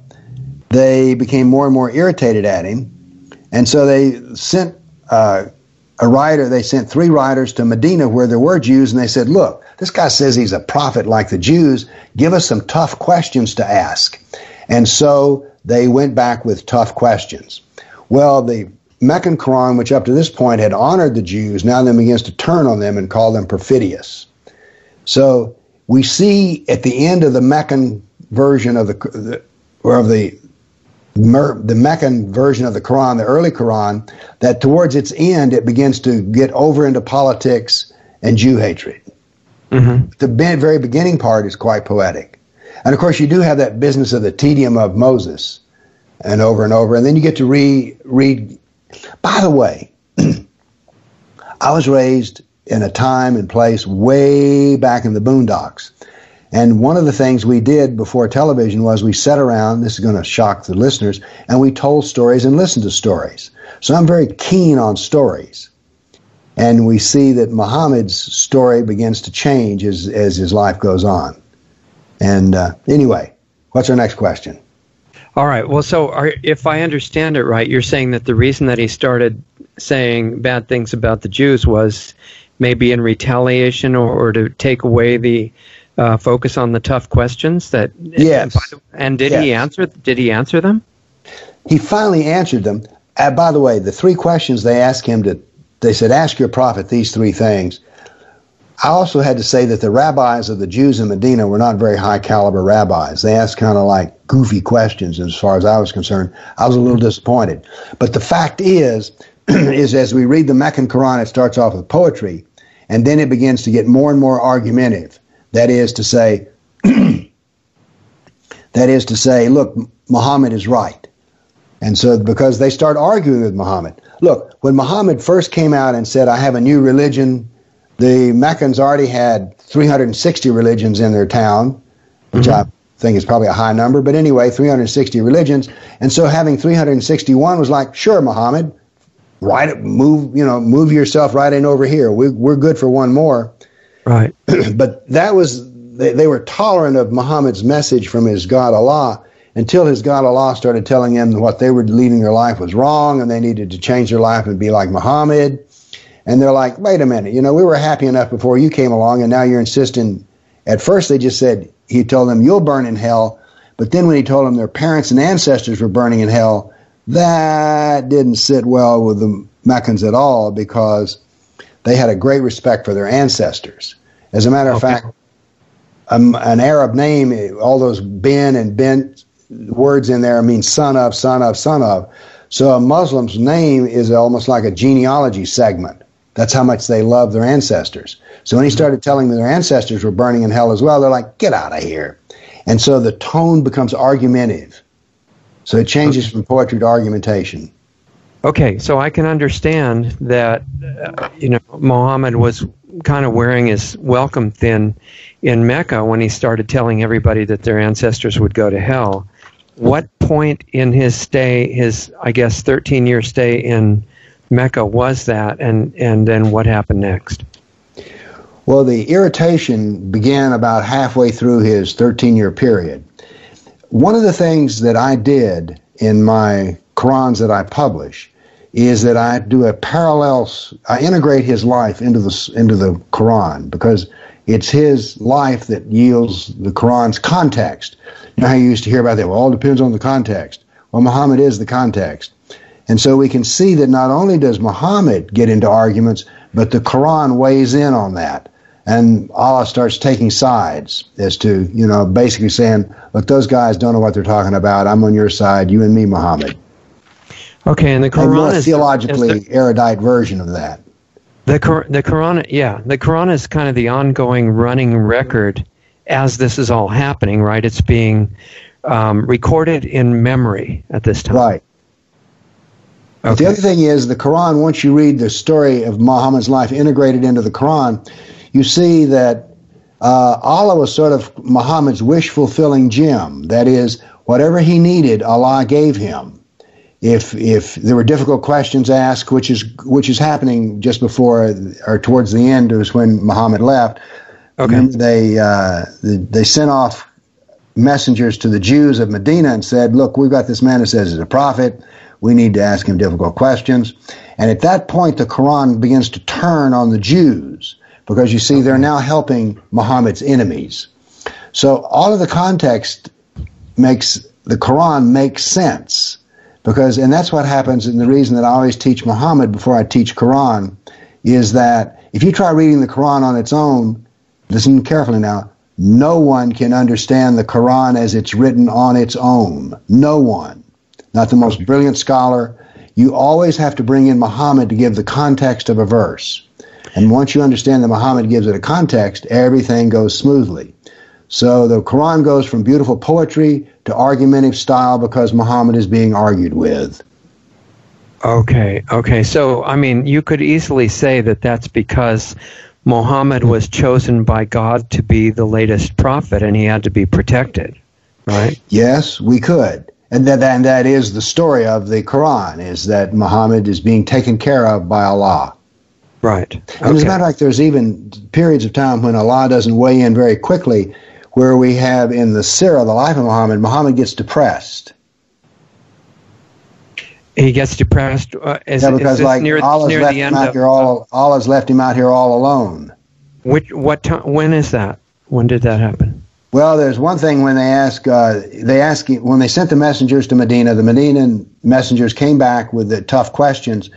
they became more and more irritated at him. And so they sent uh, a writer, they sent three writers to Medina where there were Jews, and they said, Look, this guy says he's a prophet like the Jews. Give us some tough questions to ask. And so they went back with tough questions. Well, the Meccan Quran, which up to this point had honored the Jews, now then begins to turn on them and call them perfidious. So we see at the end of the Meccan version of the, or of the the Meccan version of the Quran, the early Quran, that towards its end it begins to get over into politics and Jew hatred. Mm-hmm. The very beginning part is quite poetic, and of course you do have that business of the tedium of Moses, and over and over, and then you get to re- read by the way, I was raised in a time and place way back in the boondocks. And one of the things we did before television was we sat around, this is going to shock the listeners, and we told stories and listened to stories. So I'm very keen on stories. And we see that Muhammad's story begins to change as, as his life goes on. And uh, anyway, what's our next question? All right. Well, so are, if I understand it right, you're saying that the reason that he started saying bad things about the Jews was maybe in retaliation or, or to take away the uh, focus on the tough questions that yes and, and did yes. he answer did he answer them he finally answered them uh, by the way the three questions they asked him to they said ask your prophet these three things I also had to say that the rabbis of the Jews in Medina were not very high caliber rabbis. They asked kind of like goofy questions as far as I was concerned. I was a little disappointed. But the fact is, is as we read the Meccan Quran, it starts off with poetry. and then it begins to get more and more argumentative. That is to say, that is to say, look, Muhammad is right. And so, because they start arguing with Muhammad. Look, when Muhammad first came out and said, I have a new religion, the Meccans already had 360 religions in their town, which mm-hmm. I think is probably a high number. But anyway, 360 religions. And so having 361 was like, sure, Muhammad, right, move, you know, move yourself right in over here. We, we're good for one more. Right. but that was, they, they were tolerant of Muhammad's message from his God Allah until his God Allah started telling them what they were leading their life was wrong and they needed to change their life and be like Muhammad. And they're like, wait a minute, you know, we were happy enough before you came along and now you're insisting. At first, they just said, he told them, you'll burn in hell. But then when he told them their parents and ancestors were burning in hell, that didn't sit well with the Meccans at all because they had a great respect for their ancestors. As a matter of okay. fact, um, an Arab name, all those bin and bint words in there mean son of, son of, son of. So a Muslim's name is almost like a genealogy segment. That's how much they love their ancestors. So when he started telling them their ancestors were burning in hell as well, they're like, get out of here. And so the tone becomes argumentative. So it changes from poetry to argumentation. Okay, so I can understand that, uh, you know, Muhammad was kind of wearing his welcome thin in Mecca when he started telling everybody that their ancestors would go to hell. What point in his stay, his, I guess, 13 year stay in Mecca was that, and, and then what happened next? Well, the irritation began about halfway through his 13 year period one of the things that I did in my Qurans that I publish is that I do a parallel. I integrate his life into the into the Quran because it's his life that yields the Quran's context. You know how you used to hear about that? Well, all depends on the context. Well, Muhammad is the context. And so we can see that not only does Muhammad get into arguments, but the Quran weighs in on that and Allah starts taking sides as to, you know, basically saying, look, those guys don't know what they're talking about. I'm on your side, you and me, Muhammad. Okay, and the Quran is theologically the, erudite version of that. The the Quran, yeah, the Quran is kind of the ongoing running record as this is all happening, right? It's being um, recorded in memory at this time. Right. Okay. But the other thing is the Quran. Once you read the story of Muhammad's life integrated into the Quran, you see that uh, Allah was sort of Muhammad's wish fulfilling gem. That is, whatever he needed, Allah gave him. If if there were difficult questions asked, which is which is happening just before or towards the end, was when Muhammad left. Okay. They uh, they sent off messengers to the Jews of Medina and said, "Look, we've got this man who says he's a prophet. We need to ask him difficult questions." And at that point, the Quran begins to turn on the Jews because you see, they're now helping Muhammad's enemies. So all of the context makes the Quran makes sense because, and that's what happens. And the reason that I always teach Muhammad before I teach Quran is that if you try reading the Quran on its own, listen carefully now. No one can understand the Quran as it's written on its own. No one. Not the most brilliant scholar. You always have to bring in Muhammad to give the context of a verse. And once you understand that Muhammad gives it a context, everything goes smoothly. So the Quran goes from beautiful poetry to argumentative style because Muhammad is being argued with. Okay, okay. So, I mean, you could easily say that that's because Muhammad was chosen by God to be the latest prophet and he had to be protected, right? Yes, we could. And that, and that is the story of the Quran, is that Muhammad is being taken care of by Allah. Right. Okay. And as a matter of fact, there's even periods of time when Allah doesn't weigh in very quickly, where we have in the Sirah, the life of Muhammad, Muhammad gets depressed. He gets depressed. Uh, is, yeah, because like near, Allah's near left the him out of, here all, Allah's left him out here all alone. Which what time? When is that? When did that happen? Well, there's one thing when they ask, uh, they ask when they sent the messengers to Medina, the Medina messengers came back with the tough questions.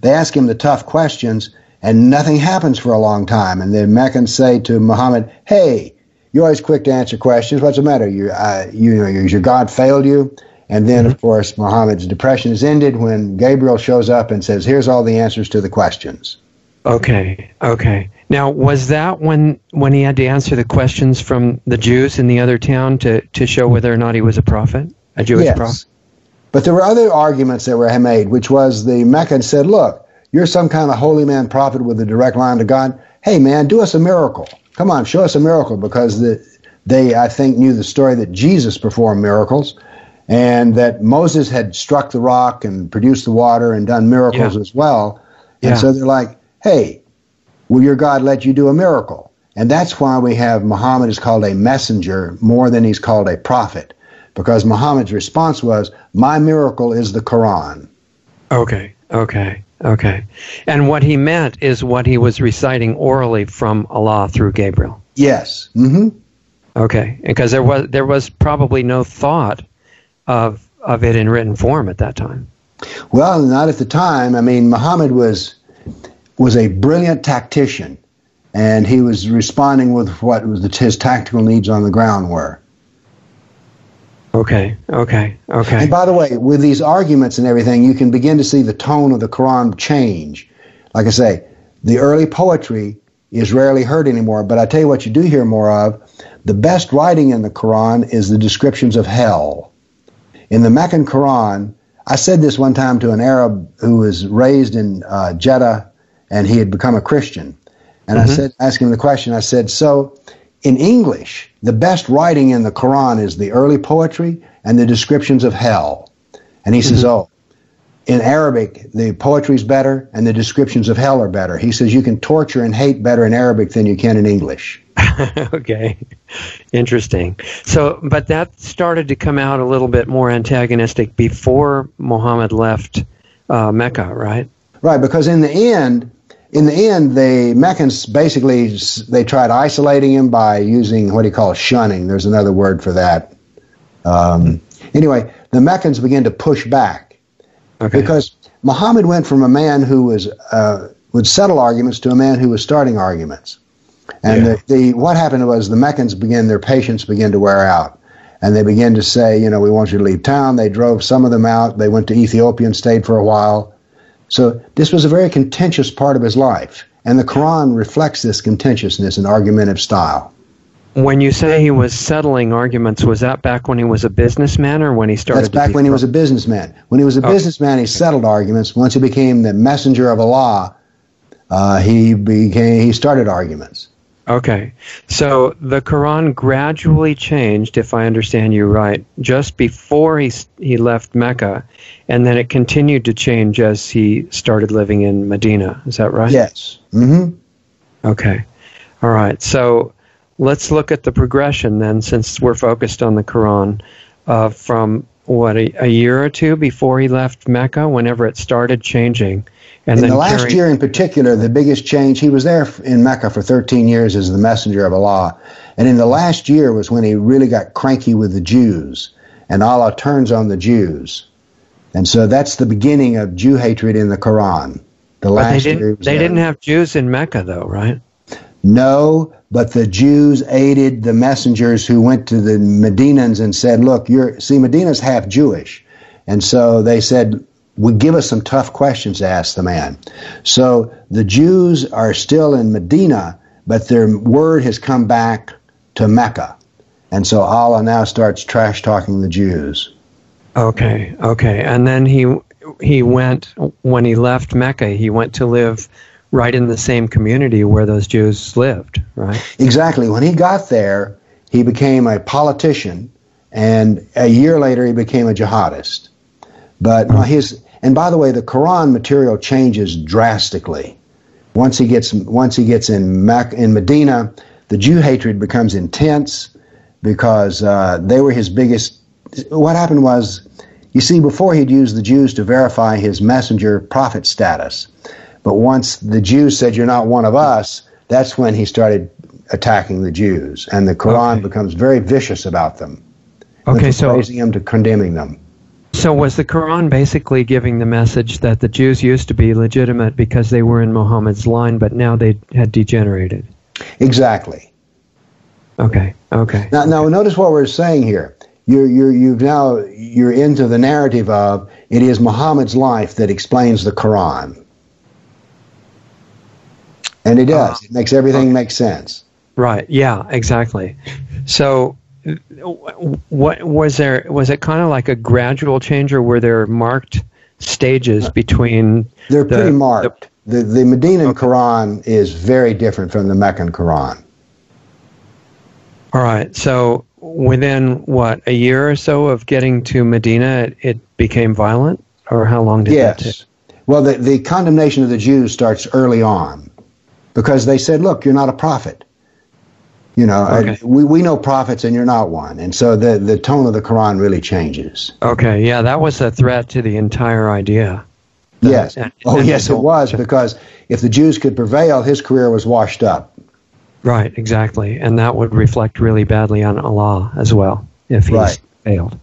They ask him the tough questions, and nothing happens for a long time. And the Meccans say to Muhammad, "Hey, you're always quick to answer questions. What's the matter? You, uh, you know, your God failed you." And then, of course, Muhammad's depression is ended when Gabriel shows up and says, "Here's all the answers to the questions." Okay, okay. Now, was that when when he had to answer the questions from the Jews in the other town to, to show whether or not he was a prophet, a Jewish yes. prophet? But there were other arguments that were made, which was the Meccans said, "Look, you're some kind of holy man prophet with a direct line to God. Hey, man, do us a miracle. Come on, show us a miracle." Because the, they, I think, knew the story that Jesus performed miracles, and that Moses had struck the rock and produced the water and done miracles Yeah. as well. And Yeah. so they're like, "Hey, will your God let you do a miracle?" And that's why we have Muhammad is called a messenger more than he's called a prophet, because Muhammad's response was, "My miracle is the Quran." Okay, okay, okay. And what he meant is what he was reciting orally from Allah through Gabriel. Yes. Mm-hmm. Okay, because there was there was probably no thought of of it in written form at that time. Well, not at the time. I mean, Muhammad was was a brilliant tactician, and he was responding with what was the, his tactical needs on the ground were. Okay, okay, okay. And by the way, with these arguments and everything, you can begin to see the tone of the Quran change. Like I say, the early poetry is rarely heard anymore, but I tell you what you do hear more of. The best writing in the Quran is the descriptions of hell. In the Meccan Quran, I said this one time to an Arab who was raised in uh, Jeddah and he had become a Christian. And I Mhm. said, asking him the question, I said, so in English, the best writing in the Quran is the early poetry and the descriptions of hell. And he says, oh, in Arabic, the poetry's better and the descriptions of hell are better. He says you can torture and hate better in Arabic than you can in English. okay, interesting. So, but that started to come out a little bit more antagonistic before Muhammad left uh, Mecca, right? Right, because in the end, in the end, the Meccans basically they tried isolating him by using what he calls shunning. There's another word for that. Um, anyway, the Meccans began to push back Okay. because Muhammad went from a man who was uh, would settle arguments to a man who was starting arguments. And Yeah. the, the what happened was the Meccans began their patience began to wear out, and they began to say, you know, we want you to leave town. They drove some of them out. They went to Ethiopia and stayed for a while. So this was a very contentious part of his life, and the Quran reflects this contentiousness and argumentative style. when you say he was settling arguments, was that back when he was a businessman or when he started? That's back when he was a businessman. When he was a Okay. businessman, he settled arguments. Once he became the messenger of Allah, uh, he became he started arguments. Okay. So the Quran gradually changed, if I understand you right, just before he, he left Mecca, and then it continued to change as he started living in Medina. Is that right? Yes. hmm Okay. All right. So let's look at the progression then, since we're focused on the Quran, uh, from what, a, a year or two before he left Mecca, whenever it started changing. And In the last year, in particular, the biggest change. He was there in Mecca for 13 years as the messenger of Allah, and in the last year was when he really got cranky with the Jews, and Allah turns on the Jews, and so that's the beginning of Jew hatred in the Quran. The But last year didn't, they there. didn't have Jews in Mecca, though, right? No, but the Jews aided the messengers who went to the Medinans and said, "Look, you're see, Medina's half Jewish," and so they said, "Would give us some tough questions to ask the man." So the Jews are still in Medina, but their word has come back to Mecca, and so Allah now starts trash talking the Jews. Okay, okay. And then he he went when he left Mecca. He went to live right in the same community where those Jews lived, right? Exactly. When he got there, he became a politician, and a year later, he became a jihadist. But his and by the way, the Quran material changes drastically. Once he gets once he gets in Mac, in Medina, the Jew hatred becomes intense because uh, they were his biggest. What happened was, you see, before he'd used the Jews to verify his messenger prophet status, but once the Jews said, "You're not one of us," that's when he started attacking the Jews, and the Quran Okay. becomes very vicious about them. Okay, so praising them to condemning them. So was the Quran basically giving the message that the Jews used to be legitimate because they were in Muhammad's line, but now they had degenerated? Exactly. Okay, okay. Now, now notice what we're saying here. You're, you're, you've now you're into the narrative of it is Muhammad's life that explains the Quran. And it does. Uh, it makes everything okay. make sense. Right. Yeah. Exactly. So, what was there? Was it kind of like a gradual change, or were there marked stages between? They're the, pretty marked. The, the, the Medinan okay. Quran is very different from the Meccan Quran. All right. So within what a year or so of getting to Medina, it, it became violent, or how long did yes. that take? Well, the, the condemnation of the Jews starts early on because they said, "Look, you're not a prophet." You know, okay. we, we know prophets and you're not one. And so the, the tone of the Quran really changes. Okay, yeah, that was a threat to the entire idea. Yes. And, oh, and yes, it was, because if the Jews could prevail, his career was washed up. Right, exactly. And that would reflect really badly on Allah as well if he right. failed.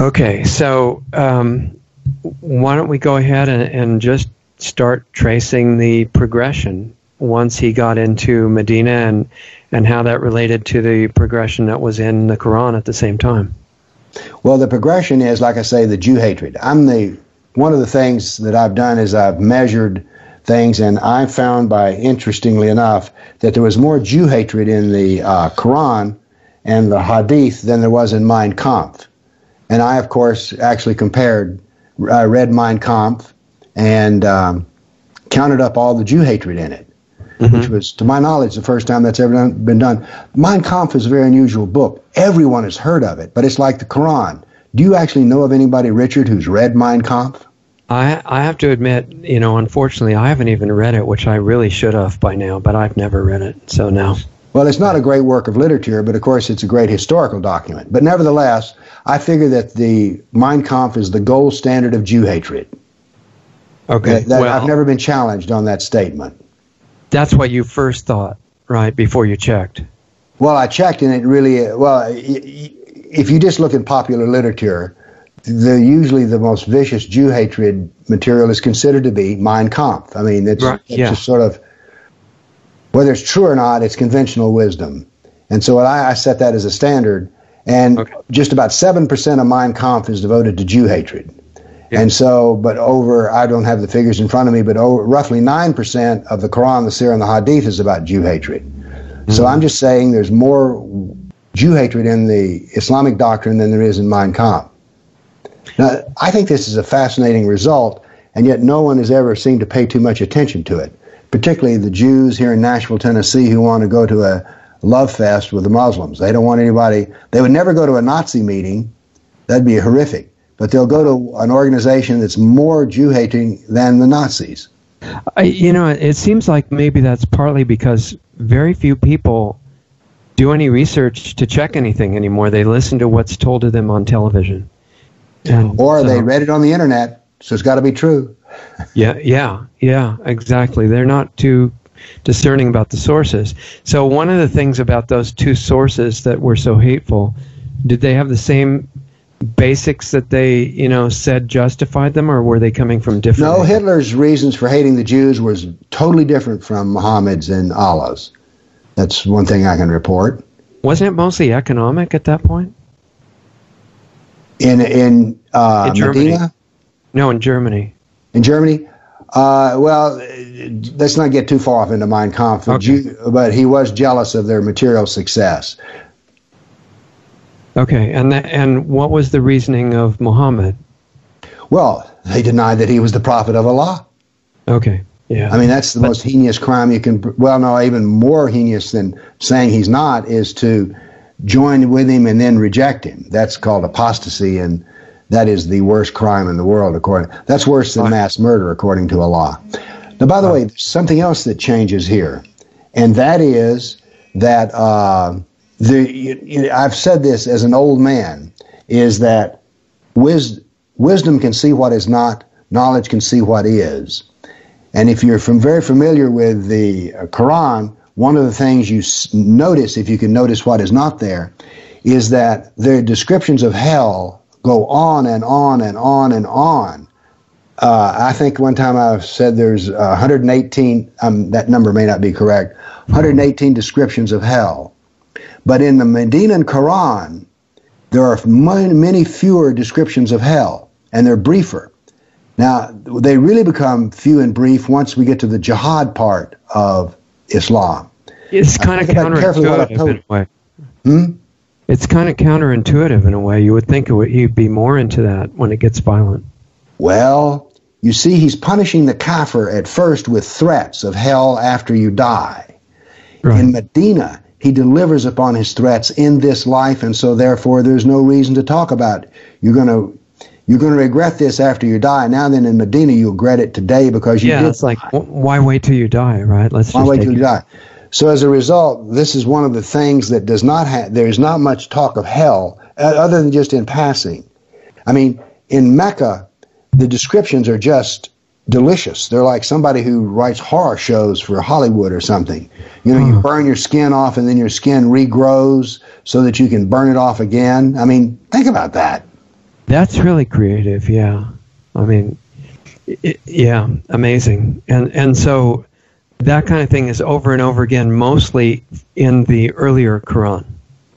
Okay, so um, why don't we go ahead and, and just start tracing the progression once he got into Medina and, and how that related to the progression that was in the Quran at the same time? Well, the progression is, like I say, the Jew hatred. I'm the one of the things that I've done is I've measured things, and I found by interestingly enough that there was more Jew hatred in the uh, Quran and the Hadith than there was in Mein Kampf. And I, of course, actually compared, I read Mein Kampf and um, counted up all the Jew hatred in it mm-hmm. which was, to my knowledge, the first time that's ever done, been done. Mein Kampf is a very unusual book. Everyone has heard of it, but it's like the Quran. Do you actually know of anybody, Richard, who's read Mein Kampf? I, I have to admit, you know, unfortunately, I haven't even read it, which I really should have by now, but I've never read it, so no. Well, it's not a great work of literature, but of course, it's a great historical document. But nevertheless, I figure that the Mein Kampf is the gold standard of Jew hatred. Okay. That, that well, I've never been challenged on that statement. That's what you first thought, right, before you checked. Well, I checked, and it really well. If you just look at popular literature, the usually the most vicious Jew hatred material is considered to be Mein Kampf. I mean, it's, right, it's yeah. just sort of whether it's true or not, it's conventional wisdom. And so I, I set that as a standard. And okay. just about seven percent of Mein Kampf is devoted to Jew hatred. And so, but over, I don't have the figures in front of me, but over, roughly 9% of the Quran, the Sirah, and the Hadith is about Jew hatred. Mm-hmm. So I'm just saying there's more Jew hatred in the Islamic doctrine than there is in Mein Kampf. Now, I think this is a fascinating result, and yet no one has ever seemed to pay too much attention to it, particularly the Jews here in Nashville, Tennessee, who want to go to a love fest with the Muslims. They don't want anybody, they would never go to a Nazi meeting. That'd be horrific but they'll go to an organization that's more Jew hating than the Nazis. I, you know, it seems like maybe that's partly because very few people do any research to check anything anymore. They listen to what's told to them on television. And or so, they read it on the internet, so it's got to be true. yeah, yeah, yeah, exactly. They're not too discerning about the sources. So one of the things about those two sources that were so hateful, did they have the same basics that they, you know, said justified them, or were they coming from different? No, Hitler's reasons for hating the Jews was totally different from Muhammad's and Allah's. That's one thing I can report. Wasn't it mostly economic at that point? In in, uh, in Medina? No, in Germany. In Germany. Uh, well, let's not get too far off into Mein Kampf, okay. but he was jealous of their material success. Okay, and that, and what was the reasoning of Muhammad? Well, they denied that he was the prophet of Allah. Okay, yeah. I mean, that's the but, most heinous crime you can. Well, no, even more heinous than saying he's not is to join with him and then reject him. That's called apostasy, and that is the worst crime in the world. According, that's worse than mass murder, according to Allah. Now, by the way, there's something else that changes here, and that is that. Uh, the you, you, I've said this as an old man is that wis- wisdom can see what is not, knowledge can see what is. And if you're from very familiar with the uh, Quran, one of the things you s- notice, if you can notice what is not there, is that the descriptions of hell go on and on and on and on. Uh, I think one time I said there's 118, um, that number may not be correct, 118 descriptions of hell. But in the Medinan Quran, there are many, many fewer descriptions of hell, and they're briefer. Now, they really become few and brief once we get to the jihad part of Islam. It's kind of counterintuitive in a way. Hmm? It's kind of counterintuitive in a way. You would think it would, he'd be more into that when it gets violent. Well, you see, he's punishing the kafir at first with threats of hell after you die. Right. In Medina, he delivers upon his threats in this life, and so therefore there's no reason to talk about it. You're going to you're going to regret this after you die. Now then, in Medina, you'll regret it today because you yeah, did. it's like why wait till you die, right? Let's why wait till you die. So as a result, this is one of the things that does not have. There is not much talk of hell uh, other than just in passing. I mean, in Mecca, the descriptions are just delicious. They're like somebody who writes horror shows for Hollywood or something. You know, you hmm. burn your skin off and then your skin regrows so that you can burn it off again. I mean, think about that. That's really creative, yeah. I mean, it, yeah, amazing. And and so that kind of thing is over and over again, mostly in the earlier Quran,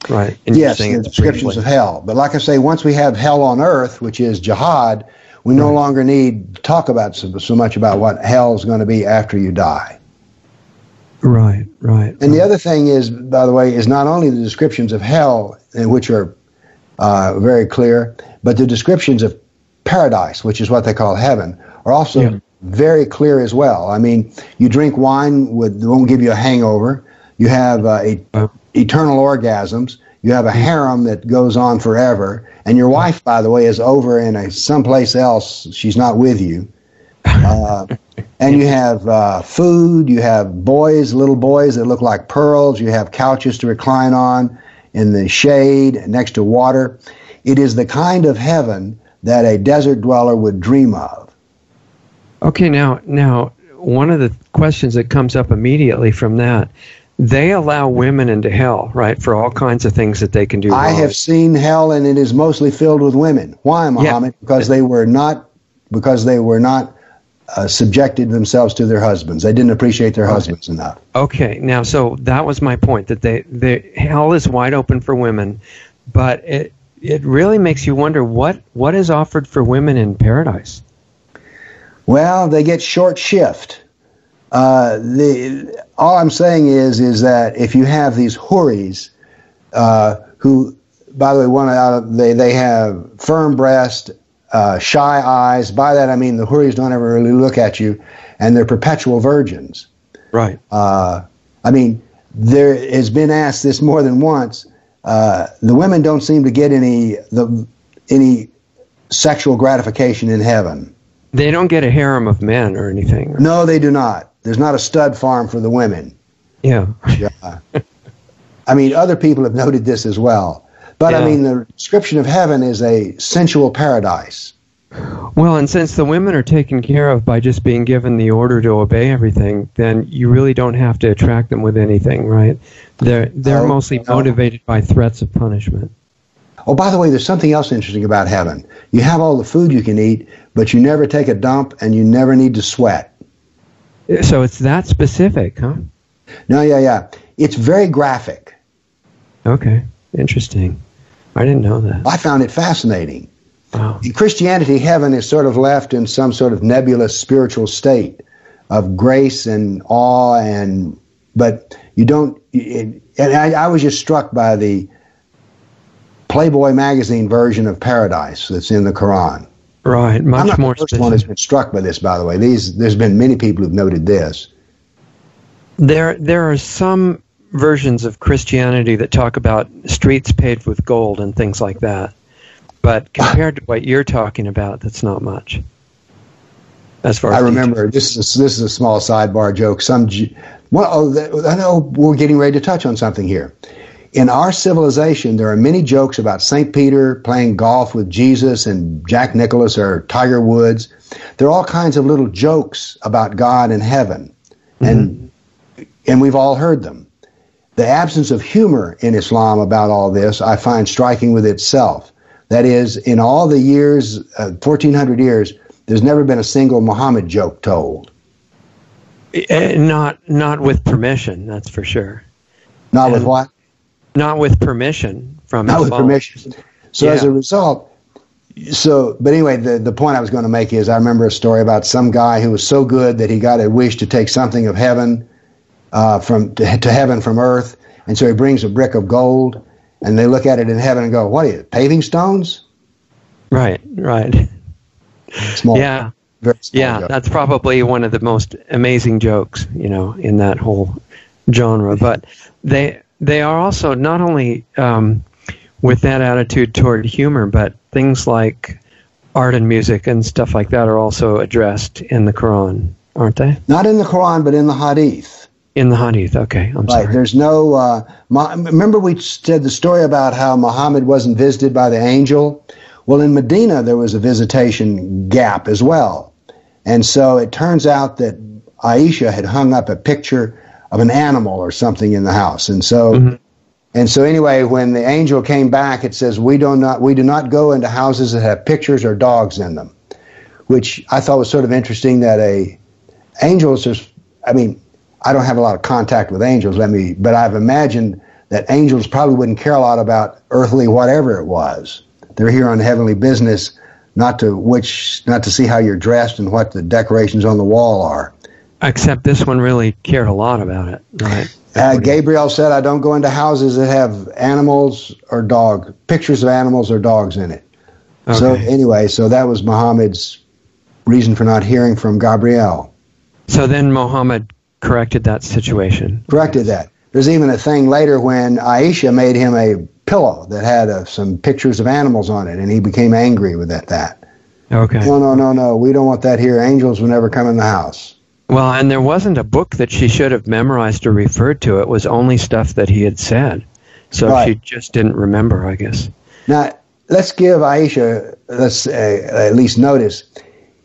right? And yes, the descriptions of hell. But like I say, once we have hell on earth, which is jihad, we no longer need to talk about so, so much about what hell is going to be after you die. Right, right. And right. the other thing is, by the way, is not only the descriptions of hell, which are uh, very clear, but the descriptions of paradise, which is what they call heaven, are also yeah. very clear as well. I mean, you drink wine with won't give you a hangover. You have uh, a, uh, eternal orgasms. You have a harem that goes on forever, and your wife, by the way, is over in a someplace else. She's not with you. Uh, and you have uh, food. You have boys, little boys that look like pearls. You have couches to recline on in the shade next to water. It is the kind of heaven that a desert dweller would dream of. Okay, now now one of the questions that comes up immediately from that they allow women into hell, right, for all kinds of things that they can do. I have seen hell, and it is mostly filled with women. Why, Muhammad? Yeah. Because they were not, because they were not uh, subjected themselves to their husbands. They didn't appreciate their okay. husbands enough. Okay, now so that was my point that they, the hell is wide open for women, but it it really makes you wonder what what is offered for women in paradise. Well, they get short shift. Uh, the all I'm saying is is that if you have these houris uh, who, by the way, one out of they they have firm breast, uh, shy eyes. By that I mean the houris don't ever really look at you, and they're perpetual virgins. Right. Uh, I mean, there has been asked this more than once uh, the women don't seem to get any the any sexual gratification in heaven. They don't get a harem of men or anything. No, they do not. There's not a stud farm for the women. Yeah. yeah. I mean, other people have noted this as well. But yeah. I mean, the description of heaven is a sensual paradise. Well, and since the women are taken care of by just being given the order to obey everything, then you really don't have to attract them with anything, right? They're they're oh, mostly motivated by threats of punishment. Oh, by the way, there's something else interesting about heaven. You have all the food you can eat, but you never take a dump and you never need to sweat. So it's that specific, huh? No, yeah, yeah. It's very graphic. Okay, interesting. I didn't know that. I found it fascinating. Wow. In Christianity, heaven is sort of left in some sort of nebulous spiritual state of grace and awe, and but you don't. It, and I, I was just struck by the Playboy magazine version of paradise that's in the Quran. Right, much I'm not more. The first specific. one has been struck by this, by the way. These there's been many people who've noted this. There, there are some versions of Christianity that talk about streets paved with gold and things like that. But compared to what you're talking about, that's not much. As far as I remember, this is this is a small sidebar joke. Some, well, oh, I know we're getting ready to touch on something here. In our civilization, there are many jokes about St. Peter playing golf with Jesus and Jack Nicklaus or Tiger Woods. There are all kinds of little jokes about God and heaven, mm-hmm. and and we've all heard them. The absence of humor in Islam about all this, I find striking with itself. That is, in all the years, uh, 1400 years, there's never been a single Muhammad joke told. Uh, not, not with permission, that's for sure. Not and with what? Not with permission from. Not with permission. So yeah. as a result, so, but anyway, the, the point I was going to make is I remember a story about some guy who was so good that he got a wish to take something of heaven uh, from to, to heaven from earth, and so he brings a brick of gold, and they look at it in heaven and go, "What are you paving stones?" Right, right. Small, yeah, very small yeah. joke. That's probably one of the most amazing jokes, you know, in that whole genre. But they they are also not only um, with that attitude toward humor, but things like art and music and stuff like that are also addressed in the Quran, aren't they? Not in the Quran, but in the Hadith. In the Hadith. Okay, I'm Right. sorry. There's no. Uh, Ma- remember, we said the story about how Muhammad wasn't visited by the angel. Well, in Medina, there was a visitation gap as well, and so it turns out that Aisha had hung up a picture of an animal or something in the house, and so. Mhm. And so anyway, when the angel came back, it says we do not we do not go into houses that have pictures or dogs in them, which I thought was sort of interesting. That a angels just I mean I don't have a lot of contact with angels. Let me, but I've imagined that angels probably wouldn't care a lot about earthly whatever it was. They're here on heavenly business, not to which not to see how you're dressed and what the decorations on the wall are. Except this one really cared a lot about it, right? Uh, Gabriel said, "I don't go into houses that have animals or dog pictures of animals or dogs in it." Okay. So anyway, so that was Muhammad's reason for not hearing from Gabriel. So then Muhammad corrected that situation. Corrected that. There's even a thing later when Aisha made him a pillow that had uh, some pictures of animals on it, and he became angry with that. That Okay. no, no, no, no, we don't want that here. Angels will never come in the house. Well, and there wasn't a book that she should have memorized or referred to. It was only stuff that he had said. So Right. she just didn't remember, I guess. Now let's give Aisha let's uh, at least notice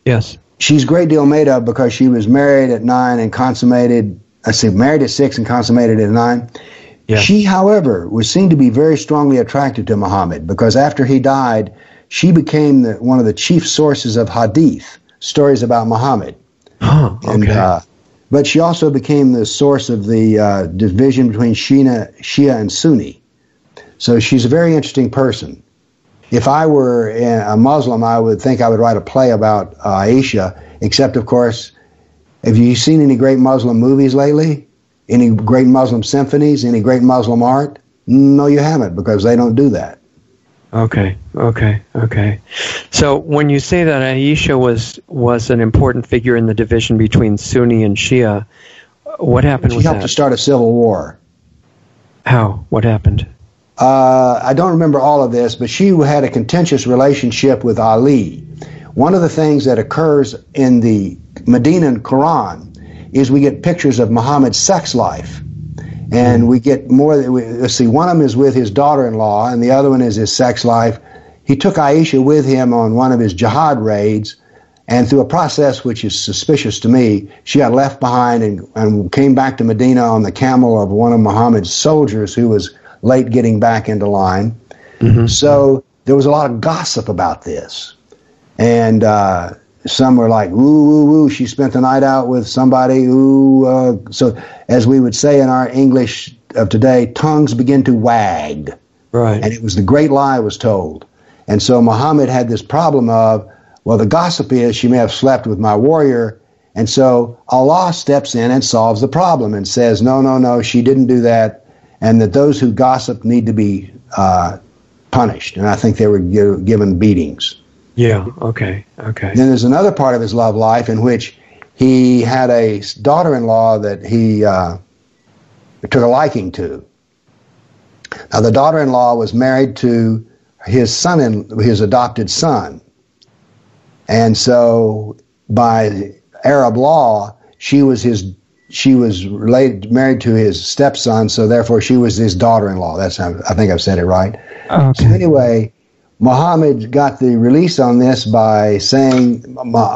Yes. she's a great deal made of because she was married at nine and consummated. I say married at six and consummated at nine. Yeah. She, however, was seen to be very strongly attracted to Muhammad because after he died, she became the, one of the chief sources of hadith stories about Muhammad. Huh. And, Okay. uh, but she also became the source of the uh, division between Shia, Shia and Sunni. So she's a very interesting person. If I were a Muslim, I would think I would write a play about uh, Aisha, except, of course, have you seen any great Muslim movies lately? Any great Muslim symphonies? Any great Muslim art? No, you haven't, because they don't do that. Okay. Okay. Okay. So when you say that Aisha was was an important figure in the division between Sunni and Shia, what happened She with helped that? to start a civil war. How? What happened? Uh, I don't remember all of this, but she had a contentious relationship with Ali. One of the things that occurs in the Medinan Quran is we get pictures of Muhammad's sex life. And we get more, let's see, one of them is with his daughter in law, and the other one is his sex life. He took Aisha with him on one of his jihad raids, and through a process which is suspicious to me, she got left behind and, and came back to Medina on the camel of one of Muhammad's soldiers who was late getting back into line. Mhm. So there was a lot of gossip about this. And uh, some were like, ooh, ooh, ooh, she spent the night out with somebody. Ooh. Uh, so, as we would say in our English of today, tongues begin to wag. Right. And it was the great lie was told. And so Muhammad had this problem of, well, the gossip is she may have slept with my warrior. And so Allah steps in and solves the problem and says, no, no, no, she didn't do that. And that those who gossip need to be uh, punished. And I think they were gi- given beatings. Yeah. Okay. Okay. Then there's another part of his love life in which he had a daughter-in-law that he uh, took a liking to. Now the daughter-in-law was married to his son, in, his adopted son, and so by Arab law, she was his. She was related, married to his stepson, so therefore she was his daughter-in-law. That's how, I think I've said it right. Okay. So anyway, Muhammad got the release on this by saying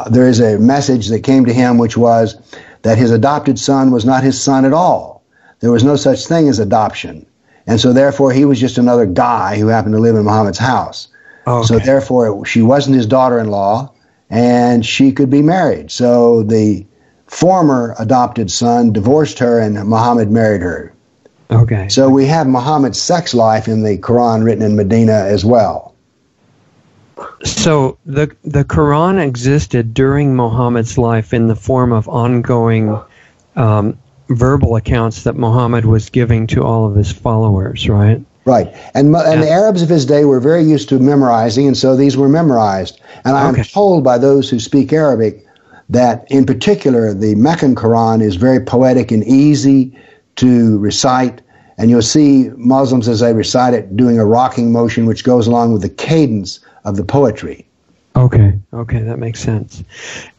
there is a message that came to him, which was that his adopted son was not his son at all. There was no such thing as adoption, and so therefore he was just another guy who happened to live in Muhammad's house. Okay. So therefore, she wasn't his daughter-in-law, and she could be married. So the former adopted son divorced her, and Muhammad married her. okay. So we have Muhammad's sex life in the Quran written in Medina as well. So the the Quran existed during Muhammad's life in the form of ongoing um, verbal accounts that Muhammad was giving to all of his followers, right? Right. And, and the Arabs of his day were very used to memorizing, and so these were memorized. And I'm okay. told by those who speak Arabic that, in particular, the Meccan Quran is very poetic and easy to recite. And you'll see Muslims, as they recite it, doing a rocking motion which goes along with the cadence of the poetry. Okay, okay, that makes sense.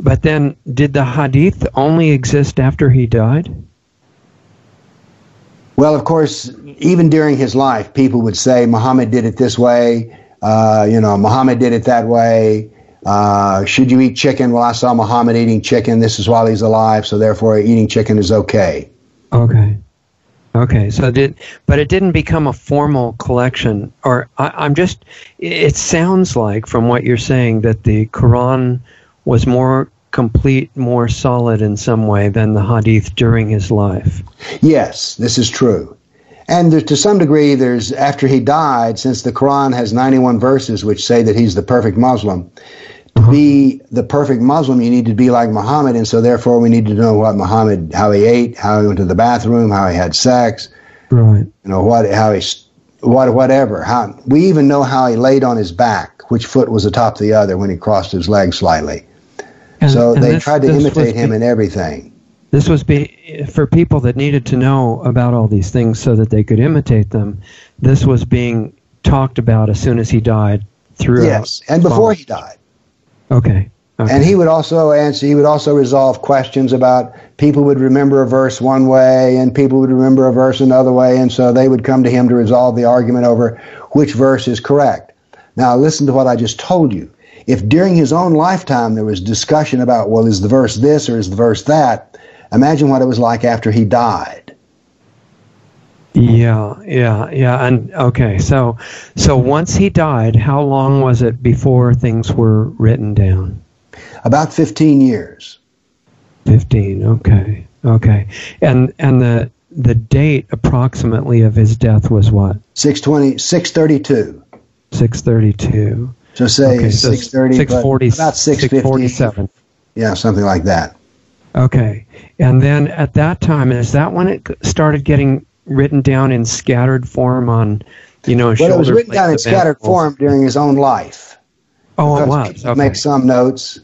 But then, did the hadith only exist after he died? Well, of course, even during his life, people would say Muhammad did it this way. Uh, you know, Muhammad did it that way. Uh, should you eat chicken? Well, I saw Muhammad eating chicken. This is while he's alive, so therefore eating chicken is okay. Okay. Okay. So did, but it didn't become a formal collection, or I, I'm just. It sounds like from what you're saying that the Quran was more complete, more solid in some way than the hadith during his life. Yes, this is true. And there, to some degree, there's after he died, since the Quran has 91 verses which say that he's the perfect Muslim. Uh-huh. be the perfect Muslim, you need to be like Muhammad, and so therefore we need to know what Muhammad, how he ate, how he went to the bathroom, how he had sex, right? You know what, how he, what, whatever. How we even know how he laid on his back, which foot was atop the other when he crossed his legs slightly. And, so and they this, tried to imitate him be, in everything. This was be, for people that needed to know about all these things so that they could imitate them. This was being talked about as soon as he died throughout. Yes, and before he died. Okay. Okay. And he would also answer, he would also resolve questions about people would remember a verse one way and people would remember a verse another way. And so they would come to him to resolve the argument over which verse is correct. Now, listen to what I just told you if during his own lifetime there was discussion about, well, is the verse this or is the verse that, imagine what it was like after he died. Yeah, yeah, yeah. And okay, so so once he died, how long was it before things were written down? About 15 years. 15. Okay. Okay. And and the the date approximately of his death was what? 620 632. 632. So say okay, so 630, 640, about 647. Yeah, something like that. Okay. And then at that time, is that when it started getting written down in scattered form on, you know, Well, it was written down in scattered form during his own life. Oh, it was. Okay. Make some notes.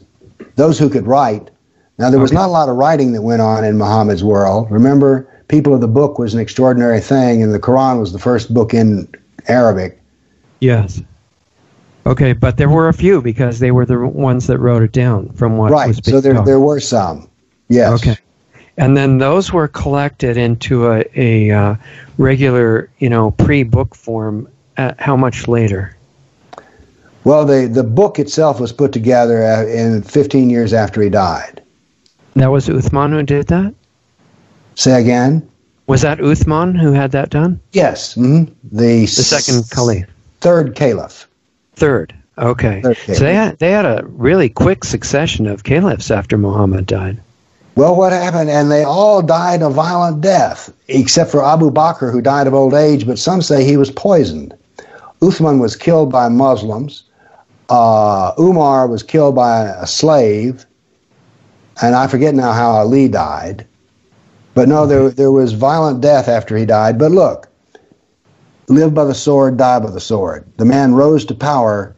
Those who could write. Now, there was okay. not a lot of writing that went on in Muhammad's world. Remember, People of the Book was an extraordinary thing, and the Quran was the first book in Arabic. Yes. Okay, but there were a few because they were the ones that wrote it down from what right. was being Right, so there there were some. Yes. Okay. And then those were collected into a, a uh, regular, you know, pre-book form. Uh, how much later? Well, the the book itself was put together uh, in 15 years after he died. That was Uthman who did that. Say again. Was that Uthman who had that done? Yes. Mm-hmm. The the second caliph. Third caliph. Third. Okay. Third so they had they had a really quick succession of caliphs after Muhammad died. Well, what happened? And they all died a violent death, except for Abu Bakr, who died of old age, but some say he was poisoned. Uthman was killed by Muslims. Uh, Umar was killed by a slave. And I forget now how Ali died. But no, there, there was violent death after he died. But look, live by the sword, die by the sword. The man rose to power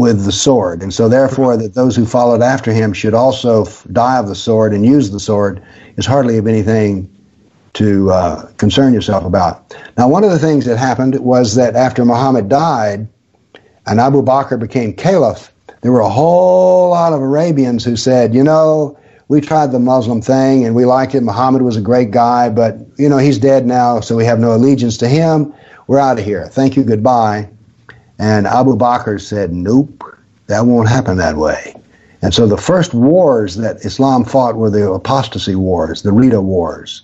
with the sword. And so, therefore, that those who followed after him should also die of the sword and use the sword is hardly of anything to uh, concern yourself about. Now, one of the things that happened was that after Muhammad died and Abu Bakr became caliph, there were a whole lot of Arabians who said, you know, we tried the Muslim thing and we liked it. Muhammad was a great guy, but you know he's dead now, so we have no allegiance to him. We're out of here. Thank you, goodbye. And Abu Bakr said, Nope, that won't happen that way. And so the first wars that Islam fought were the apostasy wars, the Ridda wars.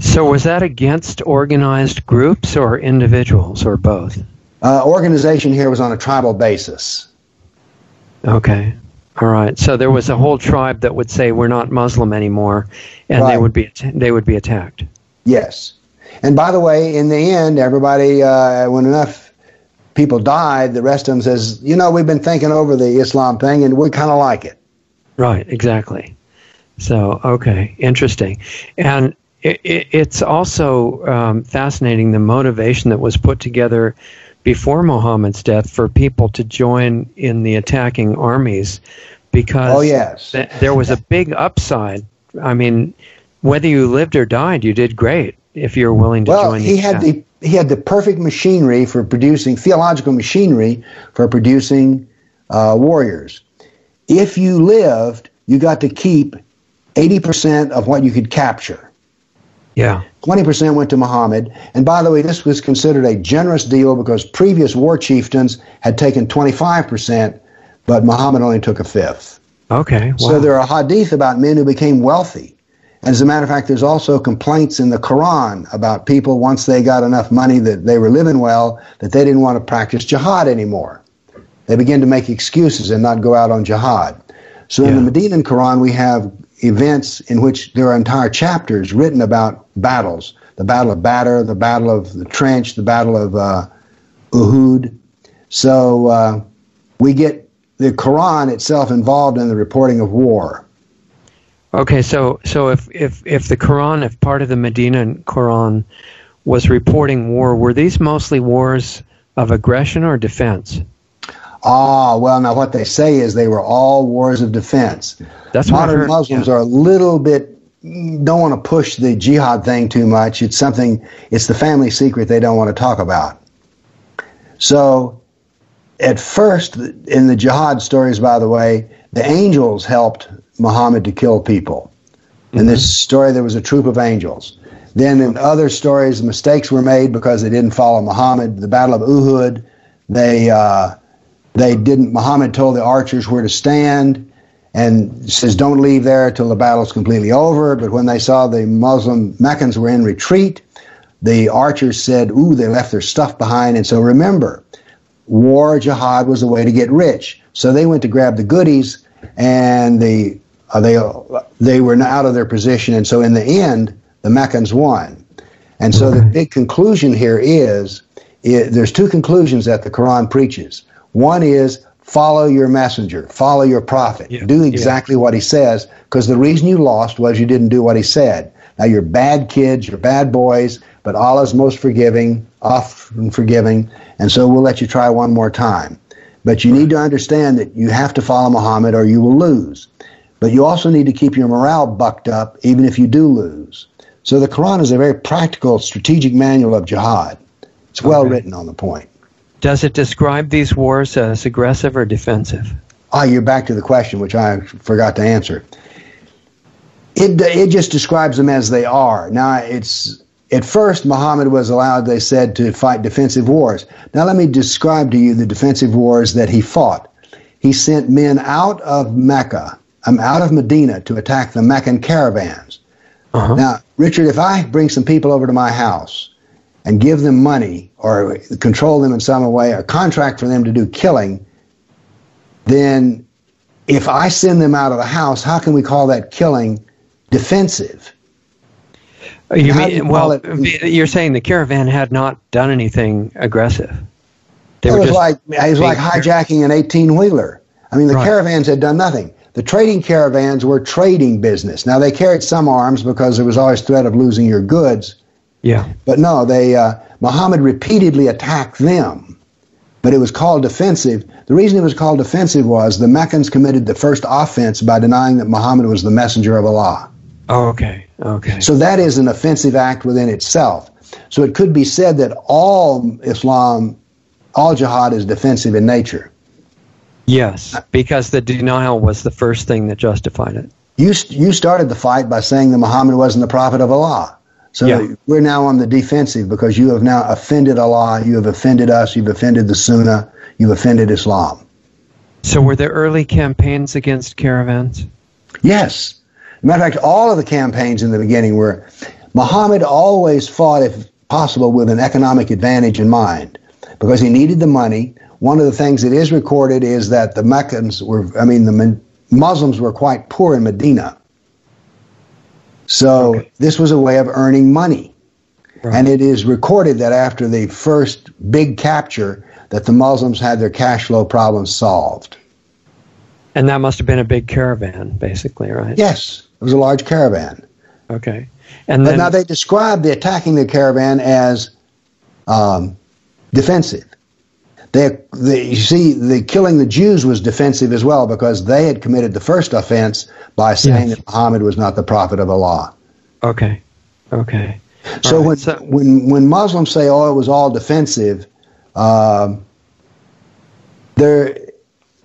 So was that against organized groups or individuals or both? Uh, organization here was on a tribal basis. Okay. All right. So there was a whole tribe that would say we're not Muslim anymore, and right. they would be they would be attacked. Yes. And by the way, in the end, everybody, uh, when enough people died, the rest of them says, you know, we've been thinking over the Islam thing and we kind of like it. Right, exactly. So, okay, interesting. And it, it, it's also um, fascinating the motivation that was put together before Muhammad's death for people to join in the attacking armies because oh, yes. th- there was a big upside. I mean, whether you lived or died, you did great if you're willing to well, join. he had the he had the perfect machinery for producing theological machinery for producing uh, warriors. If you lived, you got to keep eighty percent of what you could capture. Yeah. 20% went to Muhammad. And by the way, this was considered a generous deal because previous war chieftains had taken 25%, but Muhammad only took a fifth. Okay. Wow. So there are hadith about men who became wealthy. And as a matter of fact, there's also complaints in the Quran about people once they got enough money that they were living well, that they didn't want to practice jihad anymore. They begin to make excuses and not go out on jihad. So yeah. in the Medinan Quran, we have events in which there are entire chapters written about battles the Battle of Badr, the Battle of the Trench, the Battle of uh, Uhud. So uh, we get the Quran itself involved in the reporting of war. Okay, so so if if if the Quran, if part of the Medina Quran was reporting war, were these mostly wars of aggression or defense? Ah, well, now what they say is they were all wars of defense. That's what modern Muslims yeah. are a little bit don't want to push the jihad thing too much. It's something. It's the family secret they don't want to talk about. So, at first, in the jihad stories, by the way, the angels helped Muhammad to kill people. In mm-hmm. this story, there was a troop of angels. Then in other stories, mistakes were made because they didn't follow Muhammad. The Battle of Uhud, they uh, they didn't. Muhammad told the archers where to stand, and says, "Don't leave there until the battle's completely over." But when they saw the Muslim Meccans were in retreat, the archers said, "Ooh, they left their stuff behind." And so remember, war jihad was a way to get rich. So they went to grab the goodies, and the uh, they they were out of their position, and so in the end, the Meccans won. And so the big conclusion here is, it, there's two conclusions that the Quran preaches. One is follow your messenger, follow your prophet, yeah. do exactly yeah. what he says, because the reason you lost was you didn't do what he said. Now you're bad kids, you're bad boys, but Allah's most forgiving, often forgiving, and so we'll let you try one more time. But you need to understand that you have to follow Muhammad or you will lose. But you also need to keep your morale bucked up even if you do lose. So the Quran is a very practical, strategic manual of jihad. It's well okay. written on the point. Does it describe these wars as aggressive or defensive? Ah, you're back to the question, which I forgot to answer. It, it just describes them as they are. Now, it's at first, Muhammad was allowed, they said, to fight defensive wars. Now, let me describe to you the defensive wars that he fought. He sent men out of Mecca, um, out of Medina, to attack the Meccan caravans. Uh-huh. Now, Richard, if I bring some people over to my house and give them money or control them in some way, or contract for them to do killing, then if I send them out of the house, how can we call that killing defensive? You mean you well? It, you're saying the caravan had not done anything aggressive. They it was like it was like hijacking an 18 wheeler. I mean, the right. caravans had done nothing. The trading caravans were trading business. Now they carried some arms because there was always threat of losing your goods. Yeah. But no, they uh, Muhammad repeatedly attacked them, but it was called defensive. The reason it was called defensive was the Meccans committed the first offense by denying that Muhammad was the messenger of Allah. Oh, okay. Okay. So that is an offensive act within itself. So it could be said that all Islam, all jihad is defensive in nature. Yes, because the denial was the first thing that justified it. You, you started the fight by saying that Muhammad wasn't the prophet of Allah. So yeah. we're now on the defensive because you have now offended Allah, you have offended us, you've offended the Sunnah, you've offended Islam. So were there early campaigns against caravans? Yes. Matter of fact, all of the campaigns in the beginning were Muhammad always fought, if possible, with an economic advantage in mind because he needed the money. One of the things that is recorded is that the Meccans were, I mean, the Muslims were quite poor in Medina. So okay. this was a way of earning money. Right. And it is recorded that after the first big capture, that the Muslims had their cash flow problems solved. And that must have been a big caravan, basically, right? Yes, it was a large caravan. Okay. And but then, now they described the attacking the caravan as um, defensive. They, they, you see, the killing the Jews was defensive as well because they had committed the first offense by saying yes. that Muhammad was not the prophet of Allah. Okay. Okay. So right. when so, when when Muslims say, "Oh, it was all defensive," um, they're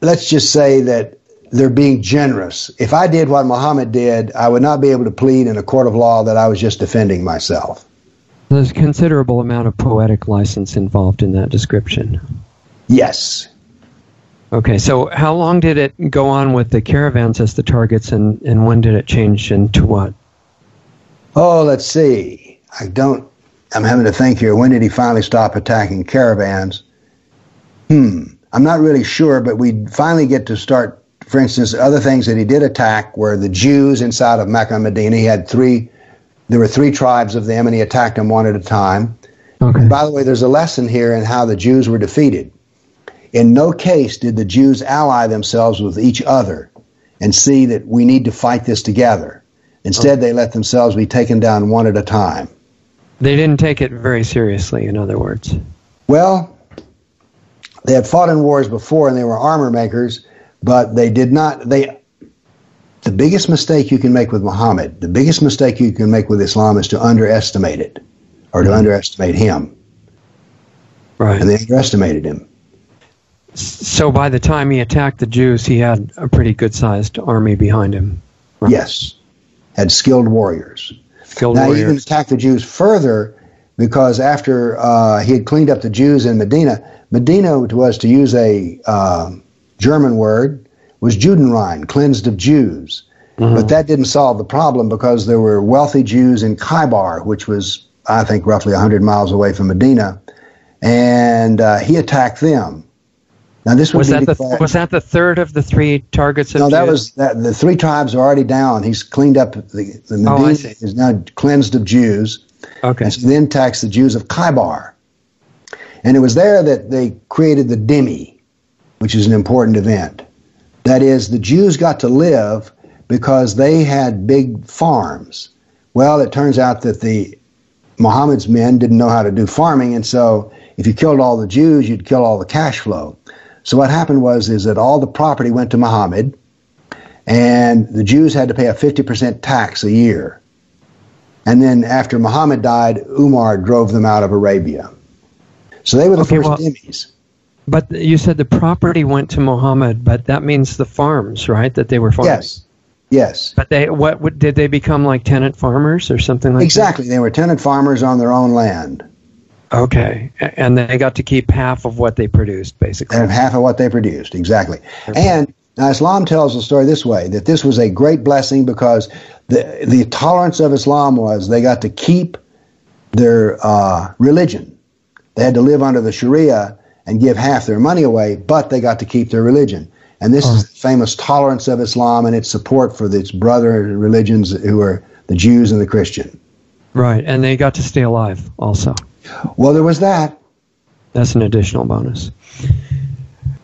let's just say that they're being generous. If I did what Muhammad did, I would not be able to plead in a court of law that I was just defending myself. There's a considerable amount of poetic license involved in that description. Yes. Okay, so how long did it go on with the caravans as the targets, and, and when did it change into what? Oh, let's see. I don't. I'm having to think here. When did he finally stop attacking caravans? Hmm. I'm not really sure, but we finally get to start for instance, other things that he did attack were the Jews inside of Mecca and Medina. He had three, there were three tribes of them, and he attacked them one at a time. Okay. And by the way, there's a lesson here in how the Jews were defeated. In no case did the Jews ally themselves with each other and see that we need to fight this together. Instead, they let themselves be taken down one at a time. They didn't take it very seriously, in other words. Well, they had fought in wars before and they were armor makers but they did not. They the biggest mistake you can make with Muhammad, the biggest mistake you can make with Islam is to underestimate it or to mm-hmm. underestimate him. Right. And they underestimated him. So by the time he attacked the Jews, he had a pretty good sized army behind him. Right? Yes. Had skilled warriors. Skilled now, warriors. he even attacked the Jews further because after uh, he had cleaned up the Jews in Medina, Medina was to use a. Uh, German word, was Judenrein, cleansed of Jews. Mm-hmm. But that didn't solve the problem because there were wealthy Jews in Khaybar, which was, I think, roughly 100 miles away from Medina, and uh, he attacked them. Now this was that the was that the third of the three targets? no, that Jews? was that the three tribes are already down. He's cleaned up the, the Medina oh, is now cleansed of Jews. Okay. And so then taxed the Jews of Khaybar, and it was there that they created the dhimmi, which is an important event. That is, the Jews got to live because they had big farms. Well, it turns out that the Muhammad's men didn't know how to do farming, and so if you killed all the Jews, you'd kill all the cash flow. So what happened was is that all the property went to Muhammad, and the Jews had to pay a 50% tax a year. And then after Muhammad died, Umar drove them out of Arabia. So they were the okay, first well, dhimmis. But you said the property went to Muhammad, but that means the farms, right? That they were farming. Yes. Yes. But they what, what did they become like tenant farmers or something like exactly. that? Exactly. They were tenant farmers on their own land. Okay. And they got to keep half of what they produced, basically. And half of what they produced, exactly. Okay. And now Islam tells the story this way that this was a great blessing because the the tolerance of Islam was they got to keep their uh, religion. They had to live under the Sharia and give half their money away, but they got to keep their religion. And this is the famous tolerance of Islam and its support for its brother religions who are the Jews and the Christian. Right, and they got to stay alive also. Well, there was that. That's an additional bonus.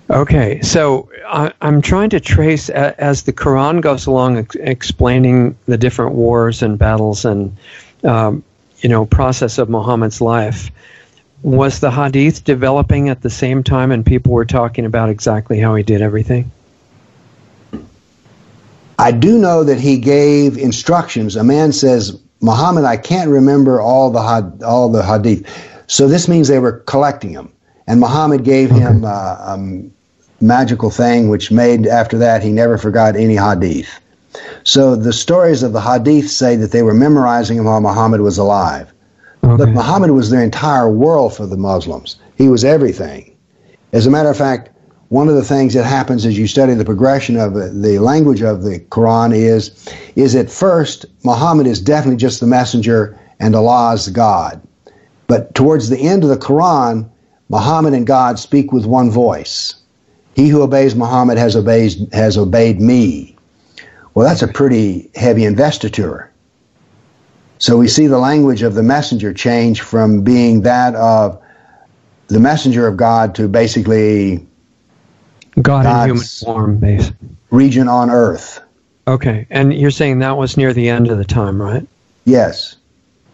Okay, so I, am trying to trace as the Quran goes along, ex- explaining the different wars and battles and um, you know process of Muhammad's life was the hadith developing at the same time and people were talking about exactly how he did everything? I do know that he gave instructions. A man says, Muhammad, I can't remember all the had, all the hadith. So this means they were collecting them. And Muhammad gave okay. him uh, a um, magical thing which made after that he never forgot any hadith. So the stories of the hadith say that they were memorizing them while Muhammad was alive. Okay. But Muhammad was their entire world for the Muslims. He was everything. As a matter of fact, one of the things that happens as you study the progression of the language of the Quran is, is at first Muhammad is definitely just the messenger and Allah is God. But towards the end of the Quran, Muhammad and God speak with one voice. He who obeys Muhammad has obeyed, has obeyed me. Well, that's a pretty heavy investiture. So we see the language of the messenger change from being that of the messenger of God to basically God in human form, basically. Region on earth. Okay, and you're saying that was near the end of the time, right? Yes.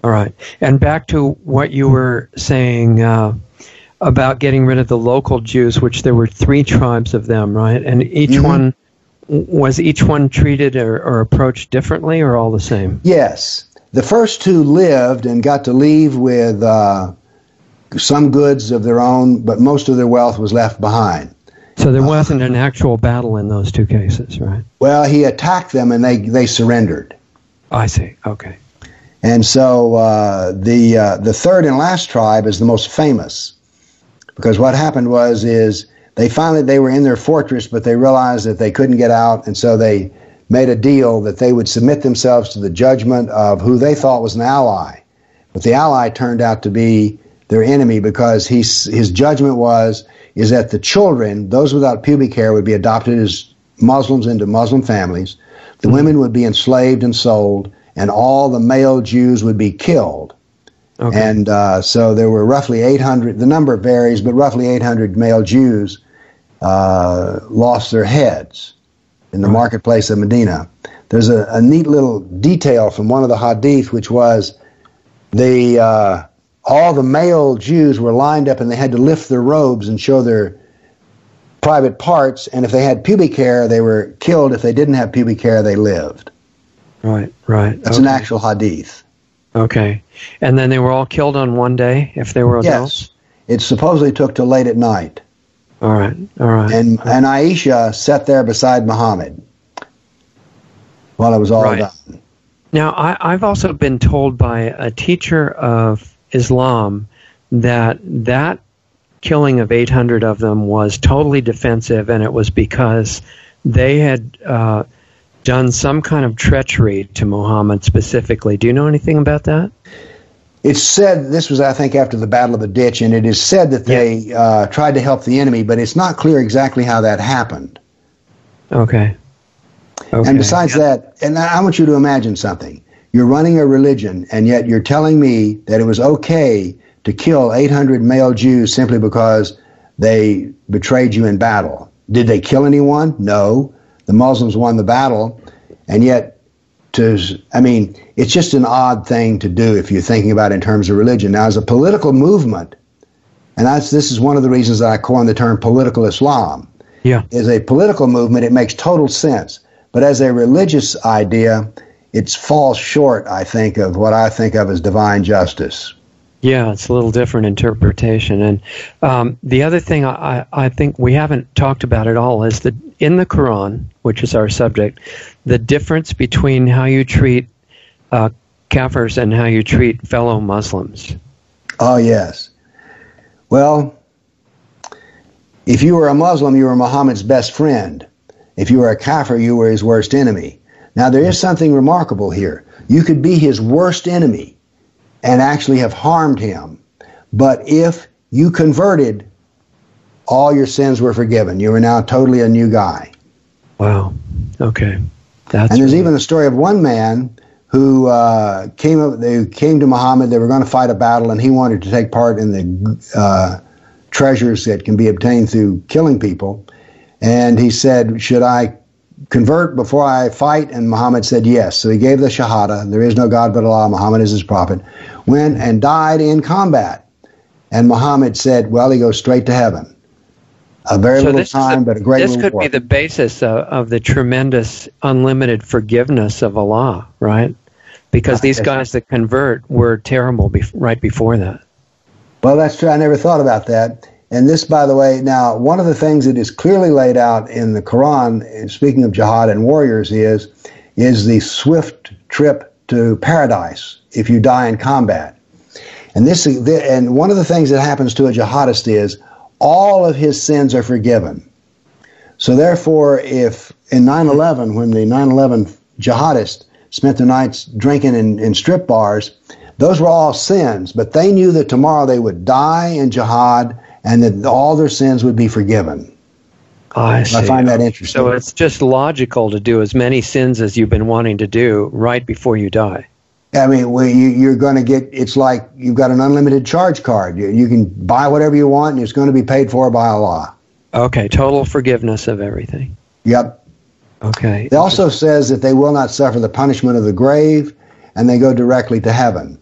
All right. And back to what you were saying uh, about getting rid of the local Jews, which there were three tribes of them, right? And each mm-hmm. one was each one treated or, or, approached differently, or all the same? Yes. The first two lived and got to leave with uh, some goods of their own, but most of their wealth was left behind. So there wasn't an actual battle in those two cases, right? Well, he attacked them and they, they surrendered. I see. Okay. And so uh, the uh, the third and last tribe is the most famous, because what happened was is they finally they were in their fortress, but they realized that they couldn't get out, and so they made a deal that they would submit themselves to the judgment of who they thought was an ally, but the ally turned out to be their enemy because he's, his judgment was is that the children, those without pubic hair, would be adopted as Muslims into Muslim families. The mm-hmm. women would be enslaved and sold, and all the male Jews would be killed. Okay. And uh, so there were roughly 800, the number varies, but roughly 800 male Jews uh, lost their heads in the marketplace of Medina. There's a, a, neat little detail from one of the hadith, which was the uh, all the male Jews were lined up and they had to lift their robes and show their private parts. And if they had pubic hair, they were killed. If they didn't have pubic hair, they lived. Right, right. That's okay. an actual hadith. Okay. And then they were all killed on one day if they were adults? Yes. It supposedly took till late at night. All right, all right. And, and Aisha sat there beside Muhammad while it was all right. done. Now, I, I've also been told by a teacher of Islam that that killing of 800 of them was totally defensive, and it was because they had uh, done some kind of treachery to Muhammad specifically. Do you know anything about that? It's said this was, I think, after the Battle of the Ditch, and it is said that they yeah. uh, tried to help the enemy, but it's not clear exactly how that happened. Okay. okay. And besides that, and I want you to imagine something. You're running a religion, and yet you're telling me that it was okay to kill 800 male Jews simply because they betrayed you in battle. Did they kill anyone? No. The Muslims won the battle, and yet, to I mean, it's just an odd thing to do if you're thinking about it in terms of religion. Now, as a political movement, and that's this is one of the reasons that I coined the term political Islam. Yeah. As a political movement, it makes total sense. But as a religious idea, it falls short, I think, of what I think of as divine justice. Yeah, it's a little different interpretation. And um, the other thing I, I think we haven't talked about at all is that in the Quran, which is our subject, the difference between how you treat uh, kafirs and how you treat fellow Muslims. Oh, yes. Well, if you were a Muslim, you were Muhammad's best friend. If you were a kafir, you were his worst enemy. Now, there is something remarkable here. You could be his worst enemy and actually have harmed him. But if you converted, all your sins were forgiven. You are now totally a new guy. Wow. Okay. That's and there's really... even a story of one man who uh, came up. They came to Muhammad. They were going to fight a battle, and he wanted to take part in the uh, treasures that can be obtained through killing people. And he said, "Should I convert before I fight? And Muhammad said yes. So he gave the Shahada. There is no God but Allah. Muhammad is his prophet. Went and died in combat. And Muhammad said, well, he goes straight to heaven. A very so little time, but a great This could be the basis of, of, the tremendous unlimited forgiveness of Allah, right? Because these guys that convert were terrible be- right before that. Well, that's true. I never thought about that. And this, by the way, now, one of the things that is clearly laid out in the Quran, speaking of jihad and warriors, is, is the swift trip to paradise if you die in combat. And, this, and one of the things that happens to a jihadist is all of his sins are forgiven. So therefore, if in 9-11, when the 9-11 jihadists spent their nights drinking in, in strip bars, those were all sins, but they knew that tomorrow they would die in jihad and that all their sins would be forgiven. Oh, I, I find that interesting. So it's just logical to do as many sins as you've been wanting to do right before you die. I mean, well, you, you're going to get. It's like you've got an unlimited charge card. You, you can buy whatever you want, and it's going to be paid for by Allah. Okay, total forgiveness of everything. Yep. Okay. It also says that they will not suffer the punishment of the grave, and they go directly to heaven.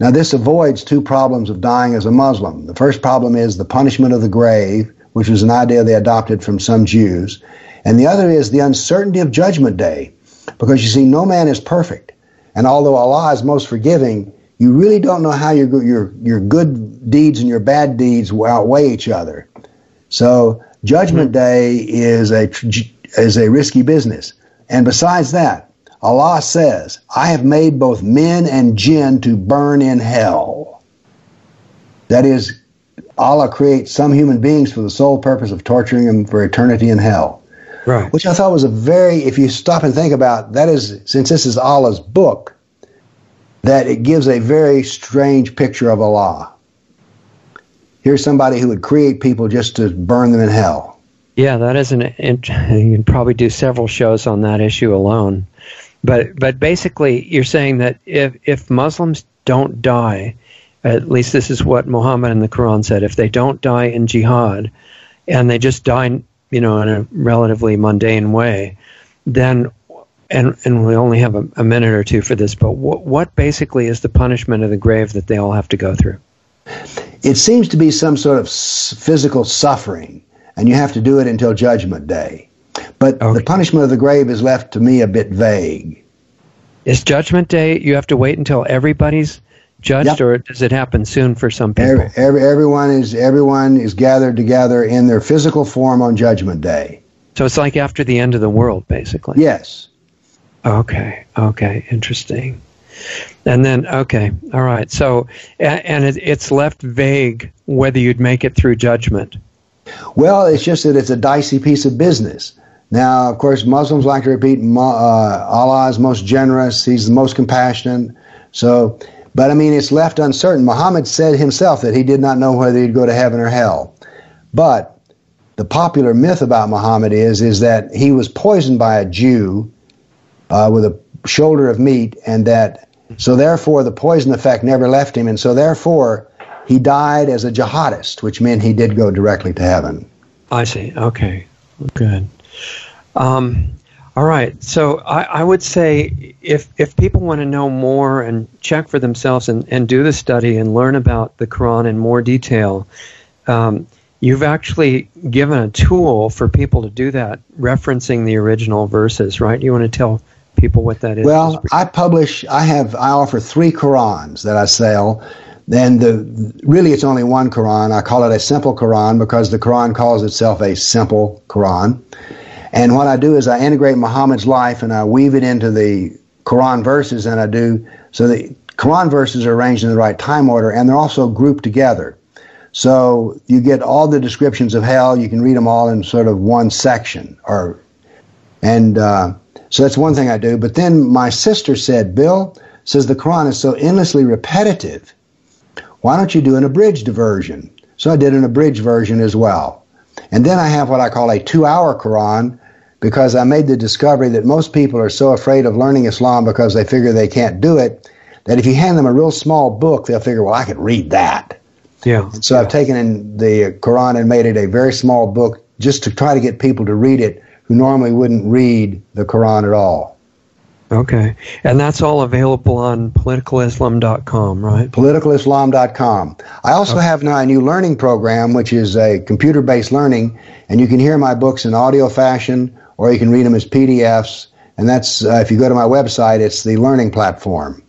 Now, this avoids two problems of dying as a Muslim. The first problem is the punishment of the grave, which was an idea they adopted from some Jews, and the other is the uncertainty of Judgment Day, because you see, no man is perfect. And although Allah is most forgiving, you really don't know how your, your, your good deeds and your bad deeds will outweigh each other. So Judgment mm-hmm. Day is a is a risky business. And besides that, Allah says, "I have made both men and jinn to burn in hell." That is, Allah creates some human beings for the sole purpose of torturing them for eternity in hell. Right. Which I thought was a very, if you stop and think about, that is, since this is Allah's book, that it gives a very strange picture of Allah. Here's somebody who would create people just to burn them in hell. Yeah, that is an. You can probably do several shows on that issue alone. But but basically, you're saying that if if Muslims don't die, at least this is what Muhammad in the Quran said, if they don't die in jihad, and they just die, you know, in a relatively mundane way, then and and we only have a, a minute or two for this, but what what basically is the punishment of the grave that they all have to go through? It seems to be some sort of physical suffering and you have to do it until Judgment Day. But okay. the punishment of the grave is left to me a bit vague. Is Judgment Day, you have to wait until everybody's judged, yep. or does it happen soon for some people? Every, every, everyone, is, everyone is gathered together in their physical form on Judgment Day. So it's like after the end of the world, basically? Yes. Okay, okay, interesting. And then, okay, all right. So, and it's left vague whether you'd make it through judgment. Well, it's just that it's a dicey piece of business. Now, of course, Muslims like to repeat uh, Allah is most generous, He's the most compassionate. So, but I mean, it's left uncertain. Muhammad said himself that he did not know whether he'd go to heaven or hell. But the popular myth about Muhammad is is that he was poisoned by a Jew uh, with a shoulder of meat, and that so therefore the poison effect never left him, and so therefore he died as a jihadist, which meant he did go directly to heaven. I see. Okay, good. Um, all right. So I, I, would say if if people want to know more and check for themselves and, and do the study and learn about the Quran in more detail, um, you've actually given a tool for people to do that, referencing the original verses, right? You want to tell people what that is? Well, I publish. I have. I offer three Qurans that I sell then the really it's only one Quran. I call it a simple Quran because the Quran calls itself a simple Quran. And what I do is I integrate Muhammad's life and I weave it into the Quran verses, and I do so the Quran verses are arranged in the right time order, and they're also grouped together. So you get all the descriptions of hell. You can read them all in sort of one section, or and uh, so that's one thing I do. But then my sister said, Bill says the Quran is so endlessly repetitive why don't you do an abridged version? So I did an abridged version as well. And then I have what I call a two hour Quran because I made the discovery that most people are so afraid of learning Islam because they figure they can't do it that if you hand them a real small book, they'll figure, well, I could read that. Yeah. And so yeah. I've taken in the Quran and made it a very small book just to try to get people to read it who normally wouldn't read the Quran at all. Okay. And that's all available on politicalislam.com, right? Politicalislam.com. I also okay. have now a new learning program, which is a computer based learning, and you can hear my books in audio fashion or you can read them as PDFs. And that's, uh, if you go to my website, it's the learning platform.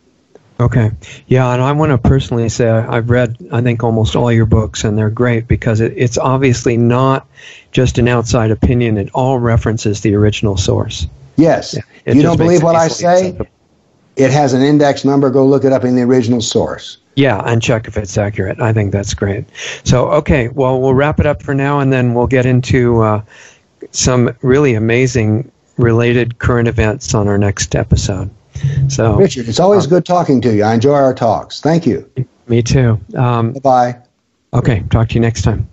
Okay. Yeah, and I want to personally say I've read, I think, almost all your books, and they're great because it, it's obviously not just an outside opinion. It all references the original source. Yes. Yeah, you don't believe what I say? Acceptable. It has an index number. Go look it up in the original source. Yeah, and check if it's accurate. I think that's great. So, okay, well, we'll wrap it up for now, and then we'll get into uh, some really amazing related current events on our next episode. So, Richard, it's always uh, good talking to you. I enjoy our talks. Thank you. Me too. Um, bye bye. Okay, talk to you next time.